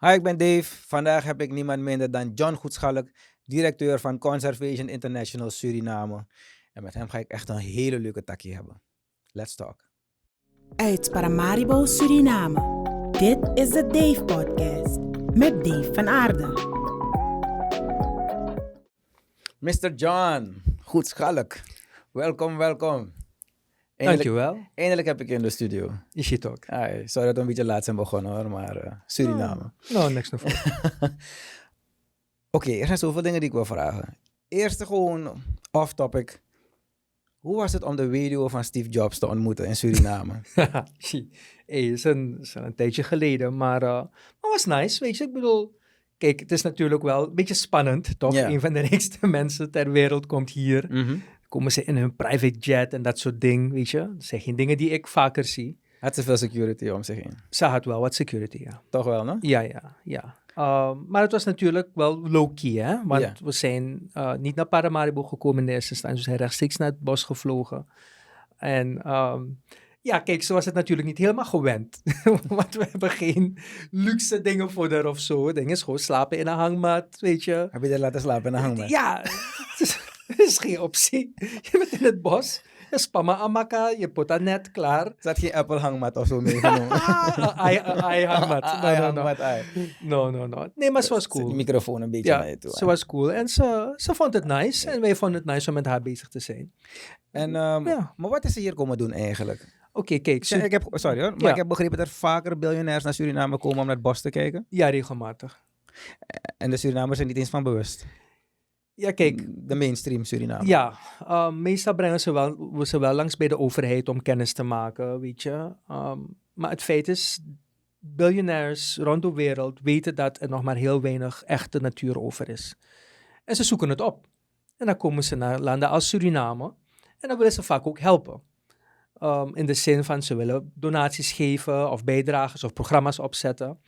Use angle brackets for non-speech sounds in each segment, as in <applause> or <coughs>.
Hi, ik ben Dave. Vandaag heb ik niemand minder dan John Goedschalk, directeur van Conservation International Suriname. En met hem ga ik echt een hele leuke takje hebben. Let's talk. Uit Paramaribo, Suriname. Dit is de Dave Podcast met Dave van Aarde. Mr. John Goedschalk, welkom, welkom. Dankjewel. Eindelijk heb ik je in de studio. Je ziet ook. Hi, sorry dat we een beetje laat zijn begonnen hoor, maar eh, Suriname. Nou, niks nog voor. <laughs> Oké, er zijn zoveel dingen die ik wil vragen. Eerst gewoon off-topic. Hoe was het om de weduwe van Steve Jobs te ontmoeten in Suriname? <laughs> Hey, is een, is een tijdje geleden, maar, uh, maar was nice, weet je. Ik bedoel, kijk, het is natuurlijk wel een beetje spannend, toch? Ja. Een van de rijkste <laughs> mensen ter wereld komt hier. Mhm. Komen ze in hun private jet en dat soort dingen, weet je. Dat zijn geen dingen die ik vaker zie. Had ze veel security om zich heen? Ze had wel wat security, ja. Toch wel, no? Ja, ja, ja. Um, maar het was natuurlijk wel low-key, hè? Want we zijn uh, niet naar Paramaribo gekomen in de eerste instantie. We zijn rechtstreeks naar het bos gevlogen. En um, ja, kijk, zo was het natuurlijk niet helemaal gewend. <laughs> Want we hebben geen luxe dingen voor haar of zo. Het ding is gewoon slapen in een hangmat, weet je. Heb je er laten slapen in een hangmat? Ja, <laughs> <laughs> is, geen optie. Je bent in het bos, je spamma amaka, je put dat net klaar. Zat geen Apple hangmat of zo meegenomen. <laughs> Ai, ai hangmat. No, no, no. hangmat, ai. No, no, no. Nee, maar ze was cool. microfoon een beetje Ja, naar je toe. ze was cool. En ze, ze vond het nice. En wij vonden het nice om met haar bezig te zijn. En, ehm, Ja. Maar wat is ze hier komen doen eigenlijk? Oké, kijk. Ja, ik heb, sorry hoor, maar Ja. ik heb begrepen dat er vaker biljonairs naar Suriname komen om naar het bos te kijken. Ja, regelmatig. En de Surinamers zijn niet eens van bewust. Ja, kijk. De mainstream Suriname. Ja, uh, meestal brengen ze wel, we ze wel langs bij de overheid om kennis te maken, weet je. Um, maar het feit is, biljonairs rond de wereld weten dat er nog maar heel weinig echte natuur over is. En ze zoeken het op. En dan komen ze naar landen als Suriname. En dan willen ze vaak ook helpen. Um, in de zin van ze willen donaties geven of bijdrages of programma's opzetten.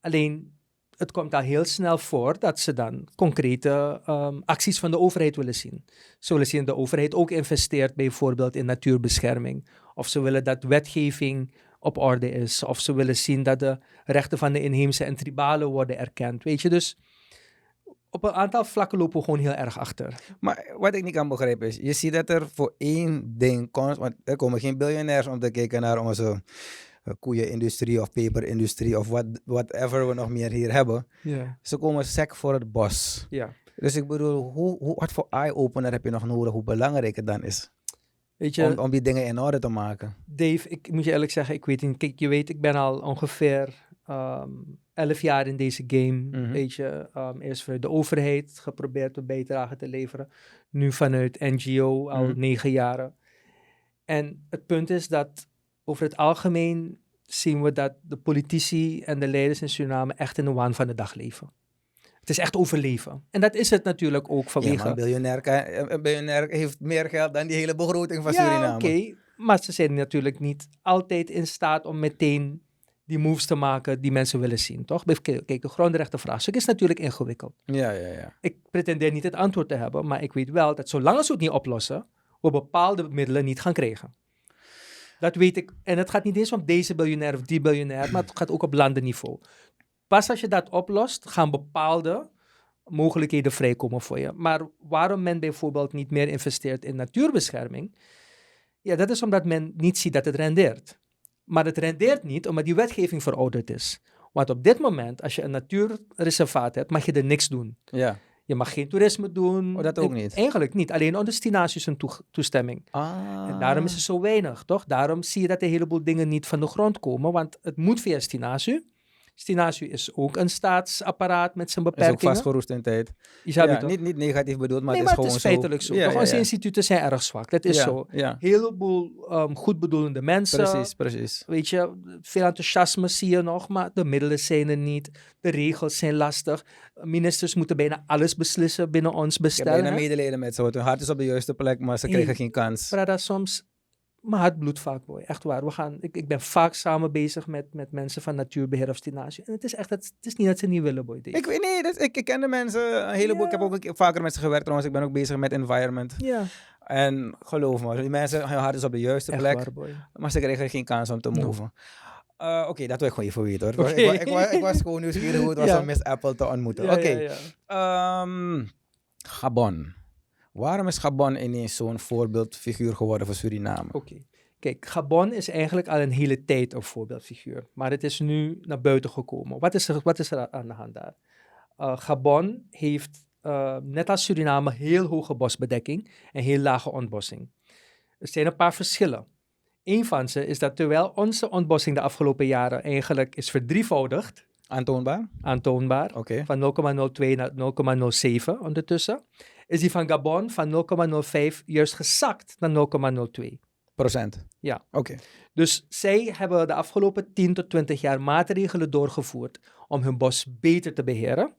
Alleen het komt al heel snel voor dat ze dan concrete um, acties van de overheid willen zien. Ze willen zien dat de overheid ook investeert bijvoorbeeld in natuurbescherming. Of ze willen dat wetgeving op orde is. Of ze willen zien dat de rechten van de inheemse en tribalen worden erkend. Weet je, dus op een aantal vlakken lopen we gewoon heel erg achter. Maar wat ik niet kan begrijpen is, je ziet dat er voor één ding komt, want er komen geen biljonairs om te kijken naar onze koeienindustrie of peperindustrie of wat whatever we nog meer hier hebben. Ze komen sec voor het bos. ja. Dus ik bedoel, hoe, hoe, wat voor eye-opener heb je nog nodig, hoe belangrijk het dan is Weet je, om, om die dingen in orde te maken? Dave, ik moet je eerlijk zeggen, ik weet niet. Kijk, je weet, ik ben al ongeveer ehm, elf jaar in deze game. Mhm. Weet je, Ehm, eerst vanuit de overheid geprobeerd een bijdrage te leveren. Nu vanuit NGO al Mhm. negen jaren. En het punt is dat over het algemeen zien we dat de politici en de leiders in Suriname echt in de waan van de dag leven. Het is echt overleven. En dat is het natuurlijk ook Ja, vanwege... maar een biljonair, kan- een biljonair heeft meer geld dan die hele begroting van ja, Suriname. oké. Maar ze zijn natuurlijk niet altijd in staat om meteen die moves te maken die mensen willen zien, toch? Kijk, de grondrechtenvraagstuk is natuurlijk ingewikkeld. Ja, ja, ja. Ik pretendeer niet het antwoord te hebben, maar ik weet wel dat zolang ze het niet oplossen, we bepaalde middelen niet gaan krijgen. Dat weet ik. En het gaat niet eens om deze biljonair of die biljonair, maar het gaat ook op landenniveau. Pas als je dat oplost, gaan bepaalde mogelijkheden vrijkomen voor je. Maar waarom men bijvoorbeeld niet meer investeert in natuurbescherming, ja, dat is omdat men niet ziet dat het rendeert. Maar het rendeert niet omdat die wetgeving verouderd is. Want op dit moment, als je een natuurreservaat hebt, mag je er niks doen. ja. Je mag geen toerisme doen. Oh, dat ook niet? Eigenlijk niet. Alleen onder destinatius een toe- toestemming. Ah. En daarom is er zo weinig, toch? Daarom zie je dat een heleboel dingen niet van de grond komen, want het moet via Stinatu. Stinatu is ook een staatsapparaat met zijn is ook beperkingen. vastgeroest in tijd. Ja, het niet, niet negatief bedoeld, maar nee, het is maar het gewoon is feitelijk zo. Ja, toch? ja, Onze instituten zijn erg zwak. Dat is zo. Een heleboel um, goedbedoelende mensen. precies, precies. Weet je, veel enthousiasme zie je nog, maar de middelen zijn er niet. De regels zijn lastig. Ministers moeten bijna alles beslissen binnen ons Ik heb bestel. bijna medelijden met ze, hun hart is op de juiste plek, maar ze krijgen geen kans. Prada, soms, mijn hart bloedt vaak, boy. Echt waar. We gaan, ik, ik ben vaak samen bezig met, met mensen van natuurbeheer of stinage. En het is echt, het, het is niet dat ze niet willen, boy. Ik weet niet, dat, ik, ik ken de mensen, een heleboel, ik heb ook vaker met ze gewerkt trouwens, ik ben ook bezig met environment. ja, En geloof me, die mensen, hun hart is op de juiste echt plek, waar, boy. maar ze krijgen geen kans om te No. moven. Eh, Oké, dat wil ik gewoon even weten hoor. Ik, ik, wa- ik was gewoon nieuwsgierig hoe het was <laughs> Ja. om Miss Apple te ontmoeten. Ja, Oké, ja. ehm, Gabon. Waarom is Gabon ineens zo'n voorbeeldfiguur geworden voor Suriname? Oké. Kijk, Gabon is eigenlijk al een hele tijd een voorbeeldfiguur. Maar het is nu naar buiten gekomen. Wat is er, wat is er aan de hand daar? Uh, Gabon heeft, uh, net als Suriname, heel hoge bosbedekking en heel lage ontbossing. Er zijn een paar verschillen. Een van ze is dat terwijl onze ontbossing de afgelopen jaren eigenlijk is verdrievoudigd, Aantoonbaar? aantoonbaar, van 0,02 naar 0,07 ondertussen, is die van Gabon van 0,05 juist gezakt naar 0,02. Procent? Ja. Oké. Dus zij hebben de afgelopen 10 tot 20 jaar maatregelen doorgevoerd om hun bos beter te beheren.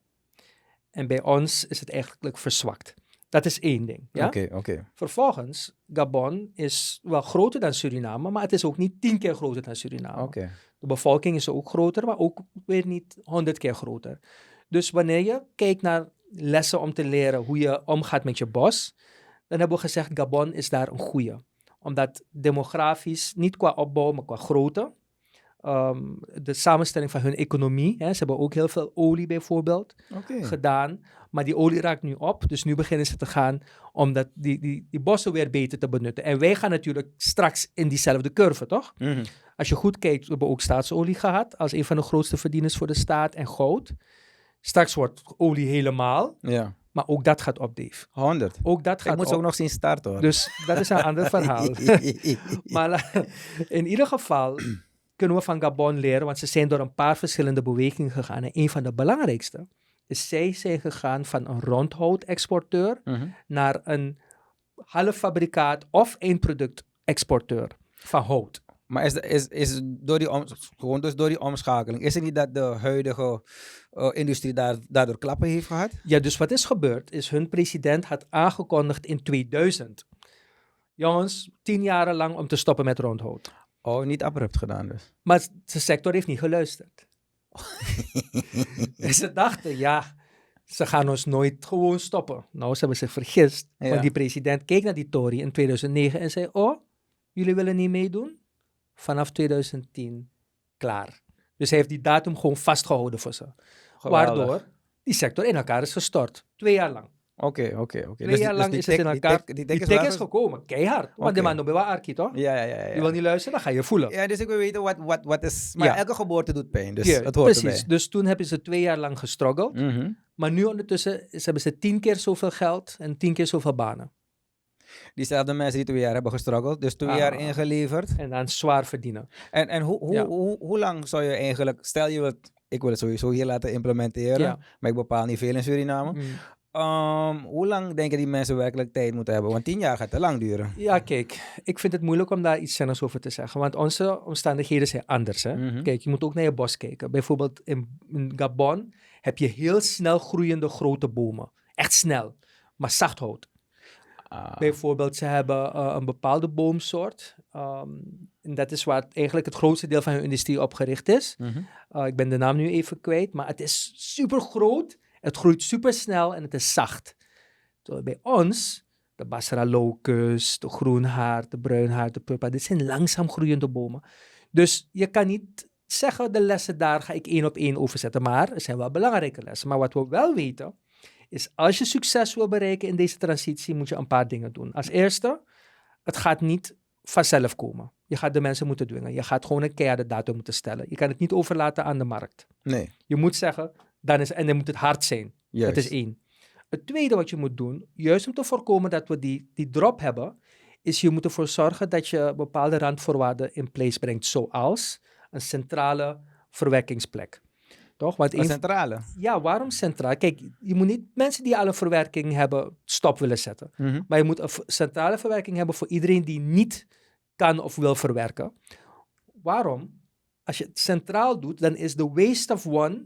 En bij ons is het eigenlijk verzwakt. Dat is één ding. Ja? Oké, oké. Vervolgens, Gabon is wel groter dan Suriname, maar het is ook niet tien keer groter dan Suriname. Oké. De bevolking is ook groter, maar ook weer niet honderd keer groter. Dus wanneer je kijkt naar lessen om te leren hoe je omgaat met je bos, dan hebben we gezegd Gabon is daar een goede. Omdat demografisch, niet qua opbouw, maar qua grootte, ehm, de samenstelling van hun economie, hè, ze hebben ook heel veel olie bijvoorbeeld gedaan, maar die olie raakt nu op, dus nu beginnen ze te gaan om dat, die, die, die bossen weer beter te benutten. En wij gaan natuurlijk straks in diezelfde curve, toch? Mhm. Als je goed kijkt, we hebben ook staatsolie gehad als een van de grootste verdieners voor de staat en goud. Straks wordt olie helemaal, Ja. maar ook dat gaat op, Dave. 100. Ook dat Ik gaat moet ze ook nog zien starten hoor. Dus dat is een <laughs> ander verhaal. <laughs> maar la- in ieder geval <clears throat> kunnen we van Gabon leren, want ze zijn door een paar verschillende bewegingen gegaan. En een van de belangrijkste is zij zijn gegaan van een rondhout-exporteur Mhm. naar een halffabrikaat of eindproduct-exporteur van hout. Maar is, is, is door die om, gewoon dus door die omschakeling, is het niet dat de huidige eh, industrie daar, daardoor klappen heeft gehad? Ja, dus wat is gebeurd is hun president had aangekondigd in 2000. Jongens, tien jaren lang om te stoppen met rondhout. Oh, niet abrupt gedaan dus. Maar de sector heeft niet geluisterd. <laughs> en ze dachten, ja, ze gaan ons nooit gewoon stoppen. Nou, ze hebben zich vergist. Ja. Want die president keek naar die Tory in 2009 en zei, oh, jullie willen niet meedoen? Vanaf 2010, klaar. Dus hij heeft die datum gewoon vastgehouden voor ze. Geweldig. Waardoor die sector in elkaar is gestort. Twee jaar lang. Oké, oké, oké. Twee Dus die- jaar dus lang die is het in die elkaar. Die Die tik is is, wel ge- gekomen, keihard. Want de man bij waar Arki, toch? Ja, ja, ja. ja. Je wil niet luisteren, dan ga je voelen. Ja, dus ik wil weten wat, wat, wat is... Maar Ja. elke geboorte doet pijn, dus Ja, hoort precies. erbij. Dus toen hebben ze twee jaar lang gestruggeld. Mhm. Maar nu ondertussen hebben ze tien keer zoveel geld en tien keer zoveel banen. Diezelfde mensen die twee jaar hebben gestruggeld, dus twee Ah. jaar ingeleverd. En dan zwaar verdienen. En, en hoe, hoe, Ja. hoe, hoe lang zou je eigenlijk... Stel je wilt... Ik wil het sowieso hier laten implementeren, Ja. maar ik bepaal niet veel in Suriname. Mm. Ehm, hoe lang denken die mensen werkelijk tijd moeten hebben? Want tien jaar gaat te lang duren. Ja, kijk, ik vind het moeilijk om daar iets zinnigs over te zeggen. Want onze omstandigheden zijn anders. Hè? Mhm. Kijk, je moet ook naar je bos kijken. Bijvoorbeeld in, in Gabon heb je heel snel groeiende grote bomen. Echt snel, maar zacht hout. Ah, Bijvoorbeeld, ze hebben eh, een bepaalde boomsoort. ehm, en dat is waar eigenlijk het grootste deel van hun industrie op gericht is. mhm. Uh, ik ben de naam nu even kwijt, maar het is super groot. Het groeit super snel en het is zacht. Terwijl bij ons, de Basra locus, de groenhaard, de bruinhaard, de purpa, dit zijn langzaam groeiende bomen. Dus je kan niet zeggen, de lessen daar ga ik één op één overzetten. Maar er zijn wel belangrijke lessen. Maar wat we wel weten, is als je succes wil bereiken in deze transitie, moet je een paar dingen doen. Als eerste, het gaat niet vanzelf komen. Je gaat de mensen moeten dwingen. Je gaat gewoon een keiharde datum moeten stellen. Je kan het niet overlaten aan de markt. Nee, Je moet zeggen, dan is, en dan moet het hard zijn. juist. Dat is één. Het tweede wat je moet doen, juist om te voorkomen dat we die, die drop hebben, is je moet ervoor zorgen dat je bepaalde randvoorwaarden in place brengt, zoals een centrale verwerkingsplek. Toch? Want Een centrale. ja, waarom centraal? Kijk, je moet niet mensen die al een verwerking hebben stop willen zetten. Mhm. Maar je moet een centrale verwerking hebben voor iedereen die niet kan of wil verwerken. Waarom? Als je het centraal doet, dan is de waste of one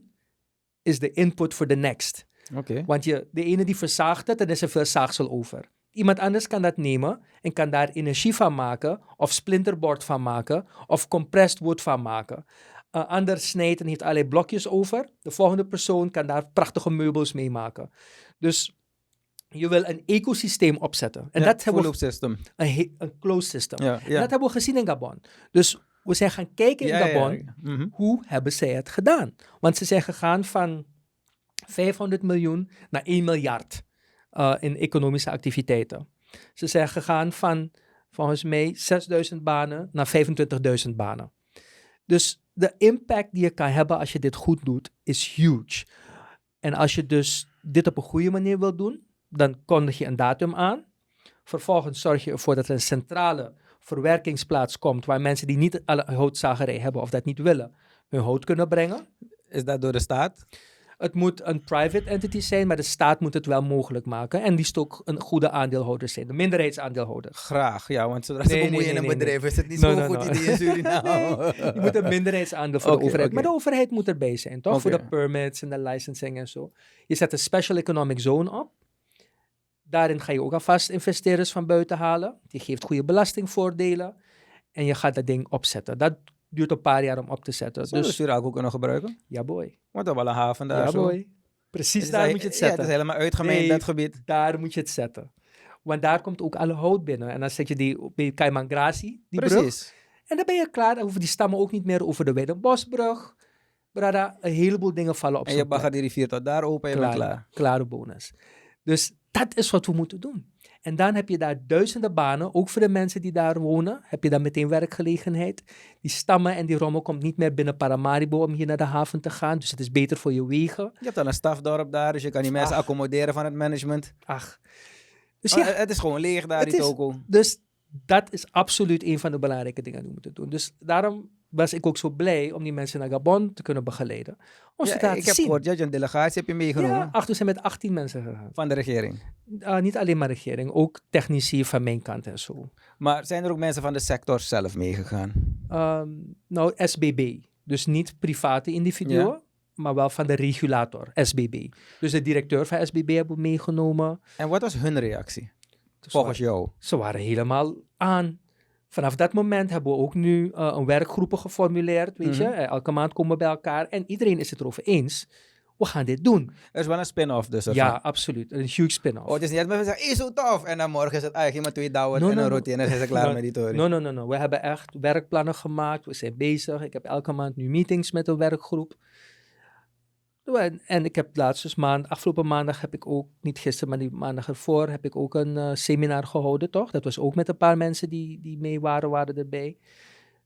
is de input for the next. Oké. Want je, de ene die verzaagt het, dan is er veel zaagsel over. Iemand anders kan dat nemen en kan daar energie van maken, of splinterboard van maken, of compressed wood van maken. Een ander snijdt en heeft allerlei blokjes over. De volgende persoon kan daar prachtige meubels mee maken. Dus je wil een ecosysteem opzetten. En Ja, dat hebben we, system. een, een closed system. Ja, En ja. dat hebben we gezien in Gabon. Dus we zijn gaan kijken in Gabon. Mhm. hoe hebben zij het gedaan? Want ze zijn gegaan van 500 miljoen naar 1 miljard eh, in economische activiteiten. Ze zijn gegaan van, volgens mij, 6000 banen naar 25.000 banen. Dus de impact die je kan hebben als je dit goed doet, is huge. En als je dus dit op een goede manier wil doen, dan kondig je een datum aan. Vervolgens zorg je ervoor dat er een centrale verwerkingsplaats komt waar mensen die niet alle houtzagerij hebben of dat niet willen, hun hout kunnen brengen. Is dat door de staat? Het moet een private entity zijn, maar de staat moet het wel mogelijk maken. En die ook een goede aandeelhouder zijn, de minderheidsaandeelhouder. Graag, ja, want zodra ze nee, bemoeien nee, in een bedrijf is het niet zo'n no, goed no. idee in Suriname. <laughs> Je moet een minderheidsaandeel voor de <laughs> overheid. Maar de overheid moet erbij zijn, toch? Voor de permits en de licensing en zo. Je zet een special economic zone op. Daarin ga je ook alvast investeerders van buiten halen. Die geeft goede belastingvoordelen. En je gaat dat ding opzetten. Dat duurt een paar jaar om op te zetten. Zullen Dus Suriname ook kunnen gebruiken? ja boy. Want we hebben wel een haven daar Ja zo. boy. Precies daar moet je het Ja, zetten. het is helemaal uitgemeen, Nee. dat gebied. Daar moet je het zetten. Want daar komt ook alle hout binnen. En dan zet je die die Kaimangrasi, die brug. Precies. En dan ben je klaar. Dan hoeven die stammen ook niet meer over de Weidenbosbrug. Brada, een heleboel dingen vallen op En je bagger die rivier tot daar open en Klaar. klaar. Klare bonus. Dus dat is wat we moeten doen. En dan heb je daar duizenden banen, ook voor de mensen die daar wonen. Heb je dan meteen werkgelegenheid. Die stammen en die rommel komt niet meer binnen Paramaribo om hier naar de haven te gaan. Dus het is beter voor je wegen. Je hebt al een stafdorp daar, dus je kan die mensen Ach. accommoderen van het management. Ach. Dus Oh, ja, het is gewoon leeg daar, die is- toko. Dus dat is absoluut een van de belangrijke dingen die we moeten doen. Dus daarom was ik ook zo blij om die mensen naar Gabon te kunnen begeleiden. Om ze Ja, te laten ik heb zien. gehoord, je een delegatie heb je meegenomen Ja, ach, we zijn met 18 mensen gegaan. van de regering. Ah, niet alleen maar regering, ook technici van mijn kant en zo. Maar zijn er ook mensen van de sector zelf meegegaan? Ehm, nou, SBB. Dus niet private individuen, Ja. maar wel van de regulator, SBB. Dus de directeur van SBB hebben we meegenomen. En wat was hun reactie? Volgens jou? Ze waren helemaal aan. Vanaf dat moment hebben we ook nu eh, een werkgroepen geformuleerd, weet je. Mhm. Eh, Elke maand komen we bij elkaar en iedereen is het erover eens. We gaan dit doen. Er is wel een spin-off dus. Ja, absoluut. Een huge spin-off. Oh, het is niet dat mensen zeggen, is zo tof. En dan morgen is het eigenlijk iemand twee douwen No, en no, een routine en dan zijn ze klaar No, met die tory. No, no, no, no. We hebben echt werkplannen gemaakt. We zijn bezig. Ik heb elke maand nu meetings met een werkgroep. En, en ik heb laatst dus maand, afgelopen maandag heb ik ook, niet gisteren, maar die maandag ervoor, heb ik ook een eh, seminar gehouden, toch? Dat was ook met een paar mensen die, die mee waren, waren erbij.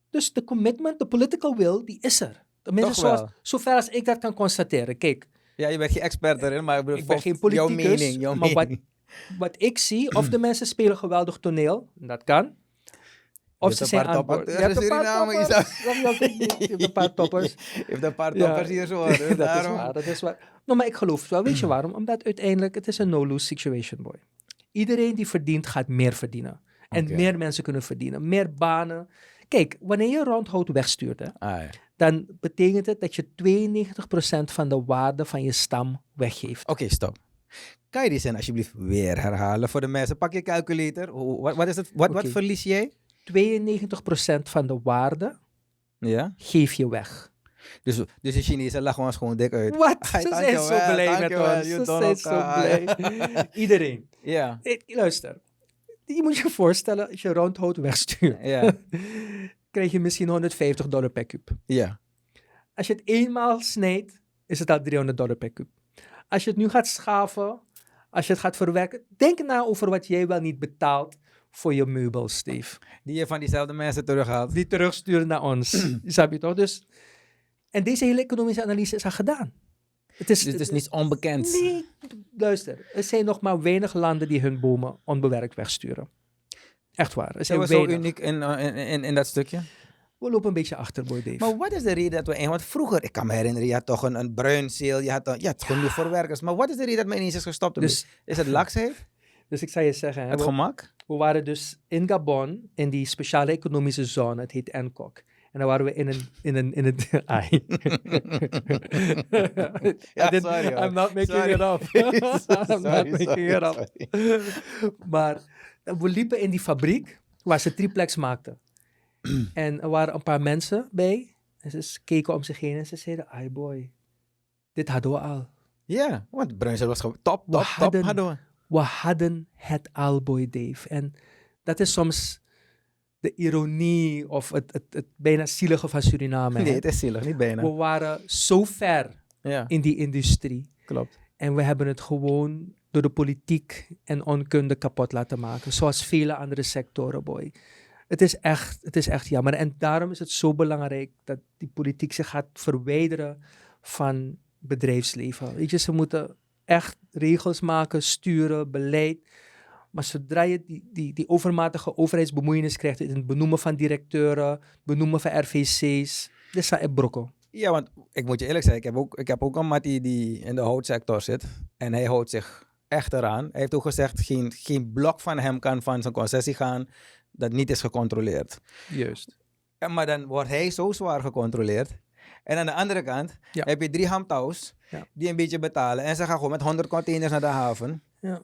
Dus de commitment, de political will, die is er. Tenminste, zoals, zover als ik dat kan constateren. Kijk, Ja, je bent geen expert erin, maar ik, bedoel, Ik ben geen Jouw politicus, mening, jouw maar wat- mening. wat ik zie, of de mensen spelen geweldig toneel, dat kan. Of ze zijn aan boord. topacteurs Je hebt in een paar <laughs> Suriname, je toppers. Ja, ja, Je hebt een paar toppers. Je hebt een paar Ja. toppers hier zo. <laughs> dat is waar, dat is waar. Nou, maar ik geloof het wel. Weet je waarom? Omdat uiteindelijk, het is een no-lose situation, boy. Iedereen die verdient, gaat meer verdienen. En meer mensen kunnen verdienen. Meer banen. Kijk, wanneer je rondhout wegstuurt, hè, Ah, ja. dan betekent het dat je 92% van de waarde van je stam weggeeft. Oké, stop. Kan je die zin alsjeblieft weer herhalen voor de mensen? Pak je calculator. Wat, wat, is het, wat, verlies jij? 92% van de waarde Ja. geef je weg. Dus, dus de Chinezen lachen ons gewoon dik uit. Wat? Ze zijn zo blij met ons. Ze zijn zo blij. <laughs> Iedereen. Ja. Luister. Je moet je voorstellen, als je rondhout wegstuurt, <laughs> krijg je misschien 150 dollar per kub. ja. Als je het eenmaal snijdt, is het al 300 dollar per kub. Als je het nu gaat schaven, als je het gaat verwerken, denk na over wat jij wel niet betaalt voor je meubels, Steve. Die je van diezelfde mensen terughaalt. Die terugsturen naar ons. <clears throat> Snap je toch? Dus, en deze hele economische analyse is al gedaan. Het is, Dus het is niets onbekends. Nee, luister. Er zijn nog maar weinig landen die hun bomen onbewerkt wegsturen. Echt waar. Er Dat zijn was zo uniek in, uh, in, in, in dat stukje. We lopen een beetje achter, boy Dave. Maar wat is de reden dat we... Want vroeger, ik kan me herinneren, je had toch een, een bruin zeel. Je had, een, je had genoeg verwerkers. Maar wat is de reden dat men ineens is gestopt? Dus- is het laksheid? Dus ik zou je zeggen, hè, Het we, gemak? we waren dus in Gabon, in die speciale economische zone, het heet NCOC. En dan waren we in een... In een, in een <laughs> ai. <laughs> Ja, I didn't- sorry, hoor. I'm not making Sorry. it up. <laughs> I'm not Sorry, making sorry, it up. maar we liepen in die fabriek waar ze triplex maakten. <clears throat> en er waren een paar mensen bij. En ze keken om zich heen en ze zeiden, ai boy, dit hadden we al. Ja, want bruin zeel was gewoon top, top, top. Hadden we. We hadden het al, boy Dave. En dat is soms de ironie of het, het, het bijna zielige van Suriname. Nee, het is zielig, niet bijna. We waren zo ver Ja, in die industrie. klopt. En we hebben het gewoon door de politiek en onkunde kapot laten maken. Zoals vele andere sectoren, boy. Het is, echt, het is echt jammer. En daarom is het zo belangrijk dat die politiek zich gaat verwijderen van bedrijfsleven. Weet je, ze moeten echt regels maken, sturen, beleid. Maar zodra je die, die, die overmatige overheidsbemoeienis krijgt in het benoemen van directeuren, benoemen van RVC's, dit is echt brokken. Ja, want ik moet je eerlijk zeggen, ik heb ook, ik heb ook een mattie die in de houtsector zit. En hij houdt zich echt eraan. Hij heeft ook gezegd, geen, geen blok van hem kan van zijn concessie gaan dat niet is gecontroleerd. Juist. En, maar dan wordt hij zo zwaar gecontroleerd. En aan de andere kant Ja. heb je drie hamtous Ja. die een beetje betalen. En ze gaan gewoon met 100 containers naar de haven. Ja.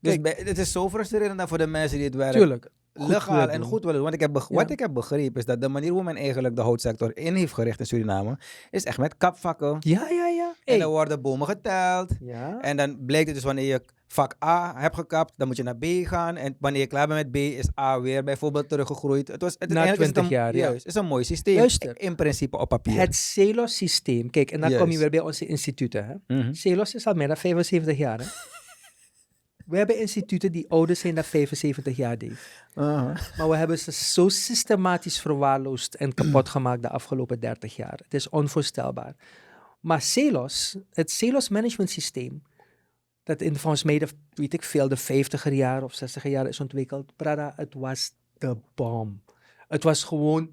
Dus Kijk. bij- het is zo frustrerend voor de mensen die het werk Tuurlijk. Legaal en goed willen doen. Want ik heb beg- Ja. wat ik heb begrepen is dat de manier hoe men eigenlijk de houtsector in heeft gericht in Suriname, is echt met kapvakken. Ja, ja, ja. En dan worden bomen geteld. Ja. En dan blijkt het dus wanneer je vak A hebt gekapt, dan moet je naar B gaan. En wanneer je klaar bent met B, is A weer bijvoorbeeld teruggegroeid. Het was, het, Na eigenlijk is het 20 een- jaar, ja. Juist, het is een mooi systeem. Luister. In principe op papier. Het CELOS-systeem. Kijk, en dan kom je weer bij onze instituten. Hè? Mhm. CELOS is al meer dan 75 jaar. Hè? We hebben instituten die ouder zijn dan 75 jaar, Dave. Maar we hebben ze zo systematisch verwaarloosd en kapot gemaakt de afgelopen 30 jaar. Het is onvoorstelbaar. Maar CELOS, het CELOS management systeem, dat in volgens mij de, weet ik veel, de 50er jaren of 60er jaren is ontwikkeld, Prada, het was de bom. Het was gewoon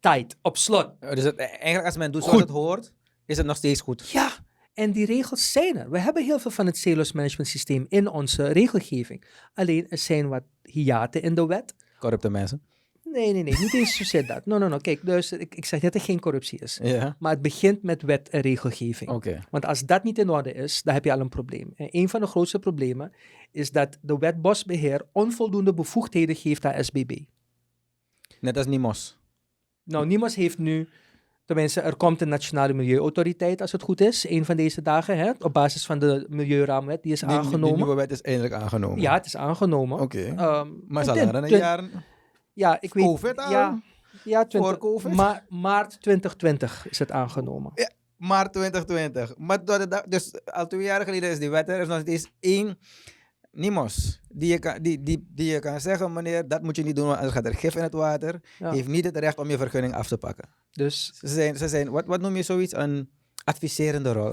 tight, op slot. Dus het, eigenlijk als men doet zoals Goed. het hoort, is het nog steeds goed. Ja, en die regels zijn er. We hebben heel veel van het CELOS management systeem in onze regelgeving. Alleen er zijn wat hiaten in de wet. Corrupte mensen. Nee, nee, nee, niet eens zozeer dat. No, no, no. Kijk, dus ik, ik zeg dat er geen corruptie is. Ja. Maar het begint met wet en regelgeving. Oké. Want als dat niet in orde is, dan heb je al een probleem. En een van de grootste problemen is dat de wet bosbeheer onvoldoende bevoegdheden geeft aan SBB. Net als Nimos. Nou, Nimas heeft nu, tenminste, er komt een nationale milieuautoriteit als het goed is, een van deze dagen, hè, op basis van de milieuraamwet, die is Die- Die, aangenomen. nieuwe wet is eindelijk aangenomen. ja, het is aangenomen. Oké. Ehm, maar zal er een jaar... Ja, ik weet. COVID al? Ja, ja 20, Voor COVID? Ma maart 2020 is het aangenomen. maart 2020. Maar door de dus al twee jaar geleden is die wet er. Er is nog steeds één Nimos. Die je, kan, die, die, die je kan zeggen, meneer, dat moet je niet doen, want anders gaat er gif in het water. Ja. Heeft niet het recht om je vergunning af te pakken. Dus Ze zijn, ze zijn wat, wat noem je zoiets? Een adviserende rol.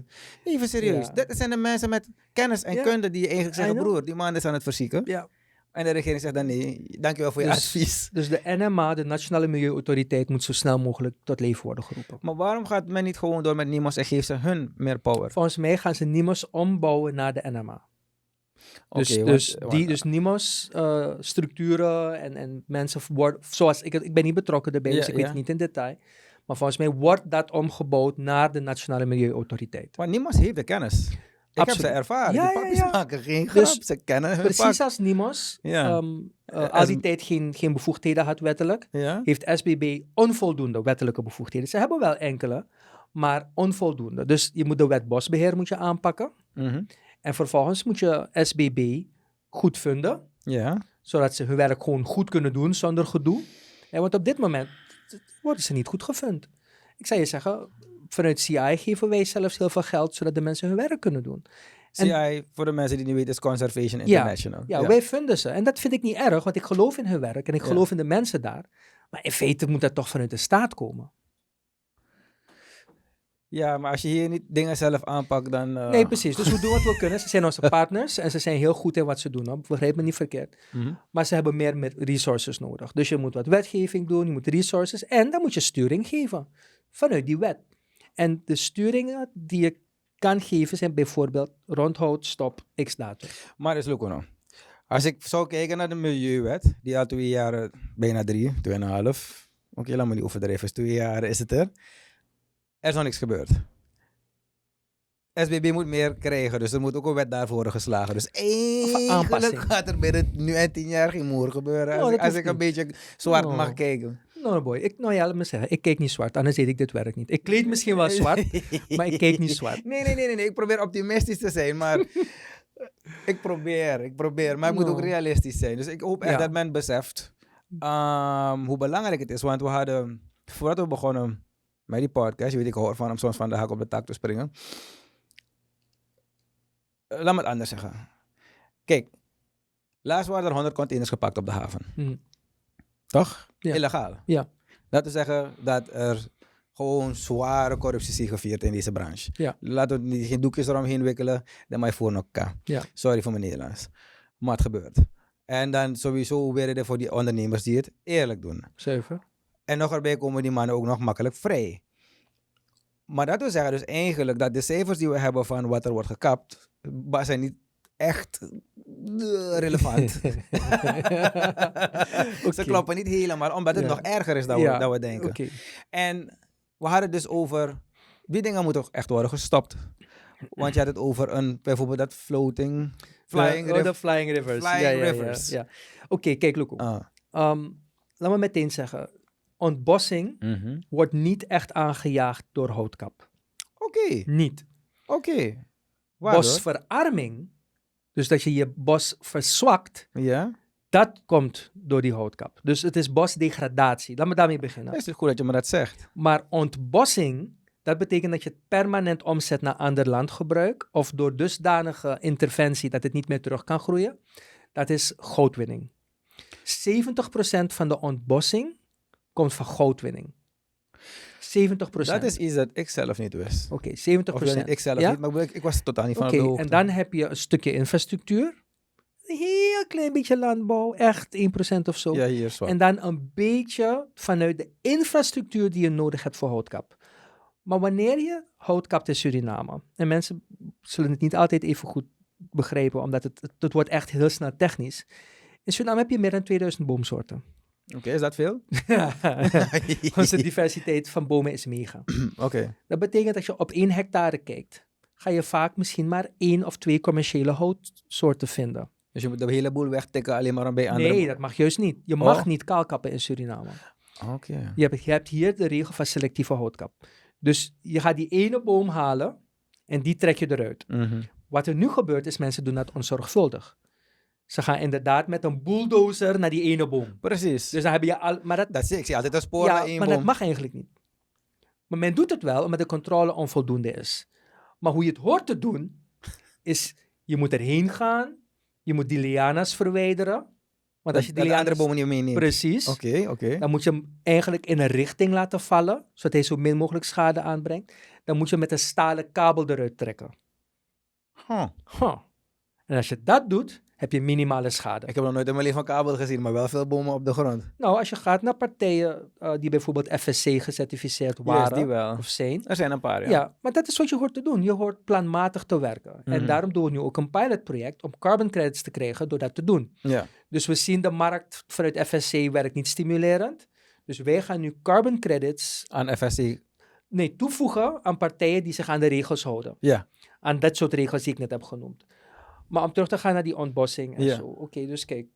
<laughs> Even serieus. Ja. Dat zijn de mensen met kennis en Ja. kunde die je eigenlijk zeggen, broer, die man is aan het verzieken. ja. En de regering zegt dan nee, dankjewel voor je Dus- advies. Dus de NMA, de Nationale Milieuautoriteit, moet zo snel mogelijk tot leven worden geroepen. Maar waarom gaat men niet gewoon door met Nimos en geeft ze hun meer power? Volgens mij gaan ze NIMOS ombouwen naar de NMA. Dus, dus, die, dus NIMOS eh, structuren en, en mensen worden, zoals ik, ik ben niet betrokken erbij, dus ik weet het niet in detail. Maar volgens mij wordt dat omgebouwd naar de Nationale Milieuautoriteit. Want Nimos heeft de kennis. Ik heb Absoluut. ze ervaren. Ja, die ja, pakjes ja. maken geen grap. Dus ze kennen hun Precies vak. als NIMOS Ja. ehm, eh, al als- die tijd geen, geen bevoegdheden had wettelijk, Ja? heeft SBB onvoldoende wettelijke bevoegdheden. Ze hebben wel enkele, maar onvoldoende. Dus je moet de wet bosbeheer moet je aanpakken. Mhm. En vervolgens moet je SBB goed vinden, Ja. zodat ze hun werk gewoon goed kunnen doen zonder gedoe. En want op dit moment worden ze niet goed gevund. Ik zou je zeggen, vanuit CI geven wij zelfs heel veel geld, zodat de mensen hun werk kunnen doen. En- CI, voor de mensen die niet weten, is Conservation Ja, International. Ja, wij vinden ze. En dat vind ik niet erg, want ik geloof in hun werk en ik Ja. geloof in de mensen daar. Maar in feite moet dat toch vanuit de staat komen. Ja, maar als je hier niet dingen zelf aanpakt, dan... eh, Nee, precies. Dus we doen wat we kunnen. Ze zijn onze <laughs> partners en ze zijn heel goed in wat ze doen. Hoor. Begrijp me niet verkeerd. mhm. Maar ze hebben meer met resources nodig. Dus je moet wat wetgeving doen, je moet resources en dan moet je sturing geven vanuit die wet. En de sturingen die je kan geven zijn bijvoorbeeld rondhoud, stop, x datum. Maar is Lucono. Als ik zou kijken naar de Milieuwet, die al twee jaar, bijna drie, tweeënhalf. Oké, laat me niet overdrijven, is twee jaar is het er. Er is nog niks gebeurd. SBB moet meer krijgen, dus er moet ook een wet daarvoor worden geslagen. Dus eigenlijk gaat er binnen nu en tien jaar geen moer gebeuren. Als, ik, als een beetje zwart mag kijken. Nou boy, ik, nou ja, laat me zeggen, ik kijk niet zwart, anders deed ik dit werk niet. Ik kleed misschien wel zwart, <laughs> maar ik keek niet zwart. Nee, nee, nee, nee, nee. Ik probeer optimistisch te zijn, maar <laughs> ik probeer, ik probeer. Maar ik moet ook Nou. realistisch zijn. Dus ik hoop echt Ja. dat men beseft, Ehm, hoe belangrijk het is. Want we hadden, voordat we begonnen met die podcast, je weet, ik hoor van hem soms van de hak op de tak te springen. Eh, laat me het anders zeggen. Kijk, laatst waren er 100 containers gepakt op de haven. Hm. Toch? Ja. Illegaal. Ja. Dat wil zeggen dat er gewoon zware corruptie is gevierd in deze branche. Ja. Laten we niet, geen doekjes eromheen wikkelen, dan maar voor elkaar. Ja. Sorry voor mijn Nederlands. Maar het gebeurt. En dan sowieso weer er voor die ondernemers die het eerlijk doen. Zeven. En nog erbij komen die mannen ook nog makkelijk vrij. Maar dat wil zeggen dus eigenlijk dat de cijfers die we hebben van wat er wordt gekapt, zijn niet echt eh, relevant. <laughs> Ze Oké. kloppen niet helemaal, omdat het Ja. nog erger is dan, Ja, we, dan we denken. En we hadden het dus over, die dingen moeten ook echt worden gestopt. Want je had het over een, bijvoorbeeld dat floating, flying oh, de river. flying rivers. Flying ja, rivers. Ja, Oké, kijk Loco. Ah. Ehm, laat me meteen zeggen. Ontbossing Mhm. wordt niet echt aangejaagd door houtkap. Oké, Niet. oké. Bosverarming, dus dat je je bos verzwakt, Ja, dat komt door die houtkap. Dus het is bosdegradatie. Laat me daarmee beginnen. is het goed dat je me dat zegt. Maar ontbossing, dat betekent dat je het permanent omzet naar ander landgebruik of door dusdanige interventie dat het niet meer terug kan groeien. Dat is goudwinning. 70% van de ontbossing komt van goudwinning. 70%. Dat is iets dat ik zelf niet wist. Oké, 70%. Of ja, niet ik zelf Ja? niet, maar ik, ik was totaal niet van op de hoogte. en dan heb je een stukje infrastructuur. Een heel klein beetje landbouw, echt 1% of zo. Ja, hier. En dan een beetje vanuit de infrastructuur die je nodig hebt voor houtkap. Maar wanneer je hout kapt in Suriname, en mensen zullen het niet altijd even goed begrijpen, omdat het, het, het wordt echt heel snel technisch. In Suriname heb je meer dan 2000 boomsoorten. Oké, is dat veel? <laughs> Onze diversiteit van bomen is mega. <clears throat> Oké. Dat betekent dat je op één hectare kijkt, ga je vaak misschien maar één of twee commerciële houtsoorten vinden. Dus je moet de hele boel wegtikken alleen maar bij andere... Nee, dat mag juist niet. Je mag Oh. niet kaalkappen in Suriname. Oké. Je hebt, je hebt hier de regel van selectieve houtkap. Dus je gaat die ene boom halen en die trek je eruit. Mhm. Wat er nu gebeurt is, mensen doen dat onzorgvuldig. Ze gaan inderdaad met een bulldozer naar die ene boom. Precies. Dus dan heb je al... Maar dat, dat zie ik. Zie altijd een spoor ja, naar één maar boom. dat mag eigenlijk niet. Maar men doet het wel omdat de controle onvoldoende is. Maar hoe je het hoort te doen, is je moet erheen gaan. Je moet die lianas verwijderen. Want als je die de andere lianas... bomen niet meeneemt. Precies. Oké, oké. Dan moet je hem eigenlijk in een richting laten vallen, zodat hij zo min mogelijk schade aanbrengt. Dan moet je hem met een stalen kabel eruit trekken. Huh. Huh. En als je dat doet, heb je minimale schade. Ik heb nog nooit in mijn leven een kabel gezien, maar wel veel bomen op de grond. Nou, als je gaat naar partijen eh, die bijvoorbeeld FSC gecertificeerd waren of zijn. Er zijn een paar, ja. Ja. maar dat is wat je hoort te doen. Je hoort planmatig te werken. En Mhm. daarom doen we nu ook een pilotproject om carbon credits te krijgen door dat te doen. Ja. Dus we zien de markt vanuit FSC werkt niet stimulerend. Dus wij gaan nu carbon credits Aan FSC. nee, toevoegen aan partijen die zich aan de regels houden. Ja. Aan dat soort regels die ik net heb genoemd. Maar om terug te gaan naar die ontbossing en Ja. zo. Oké, dus kijk.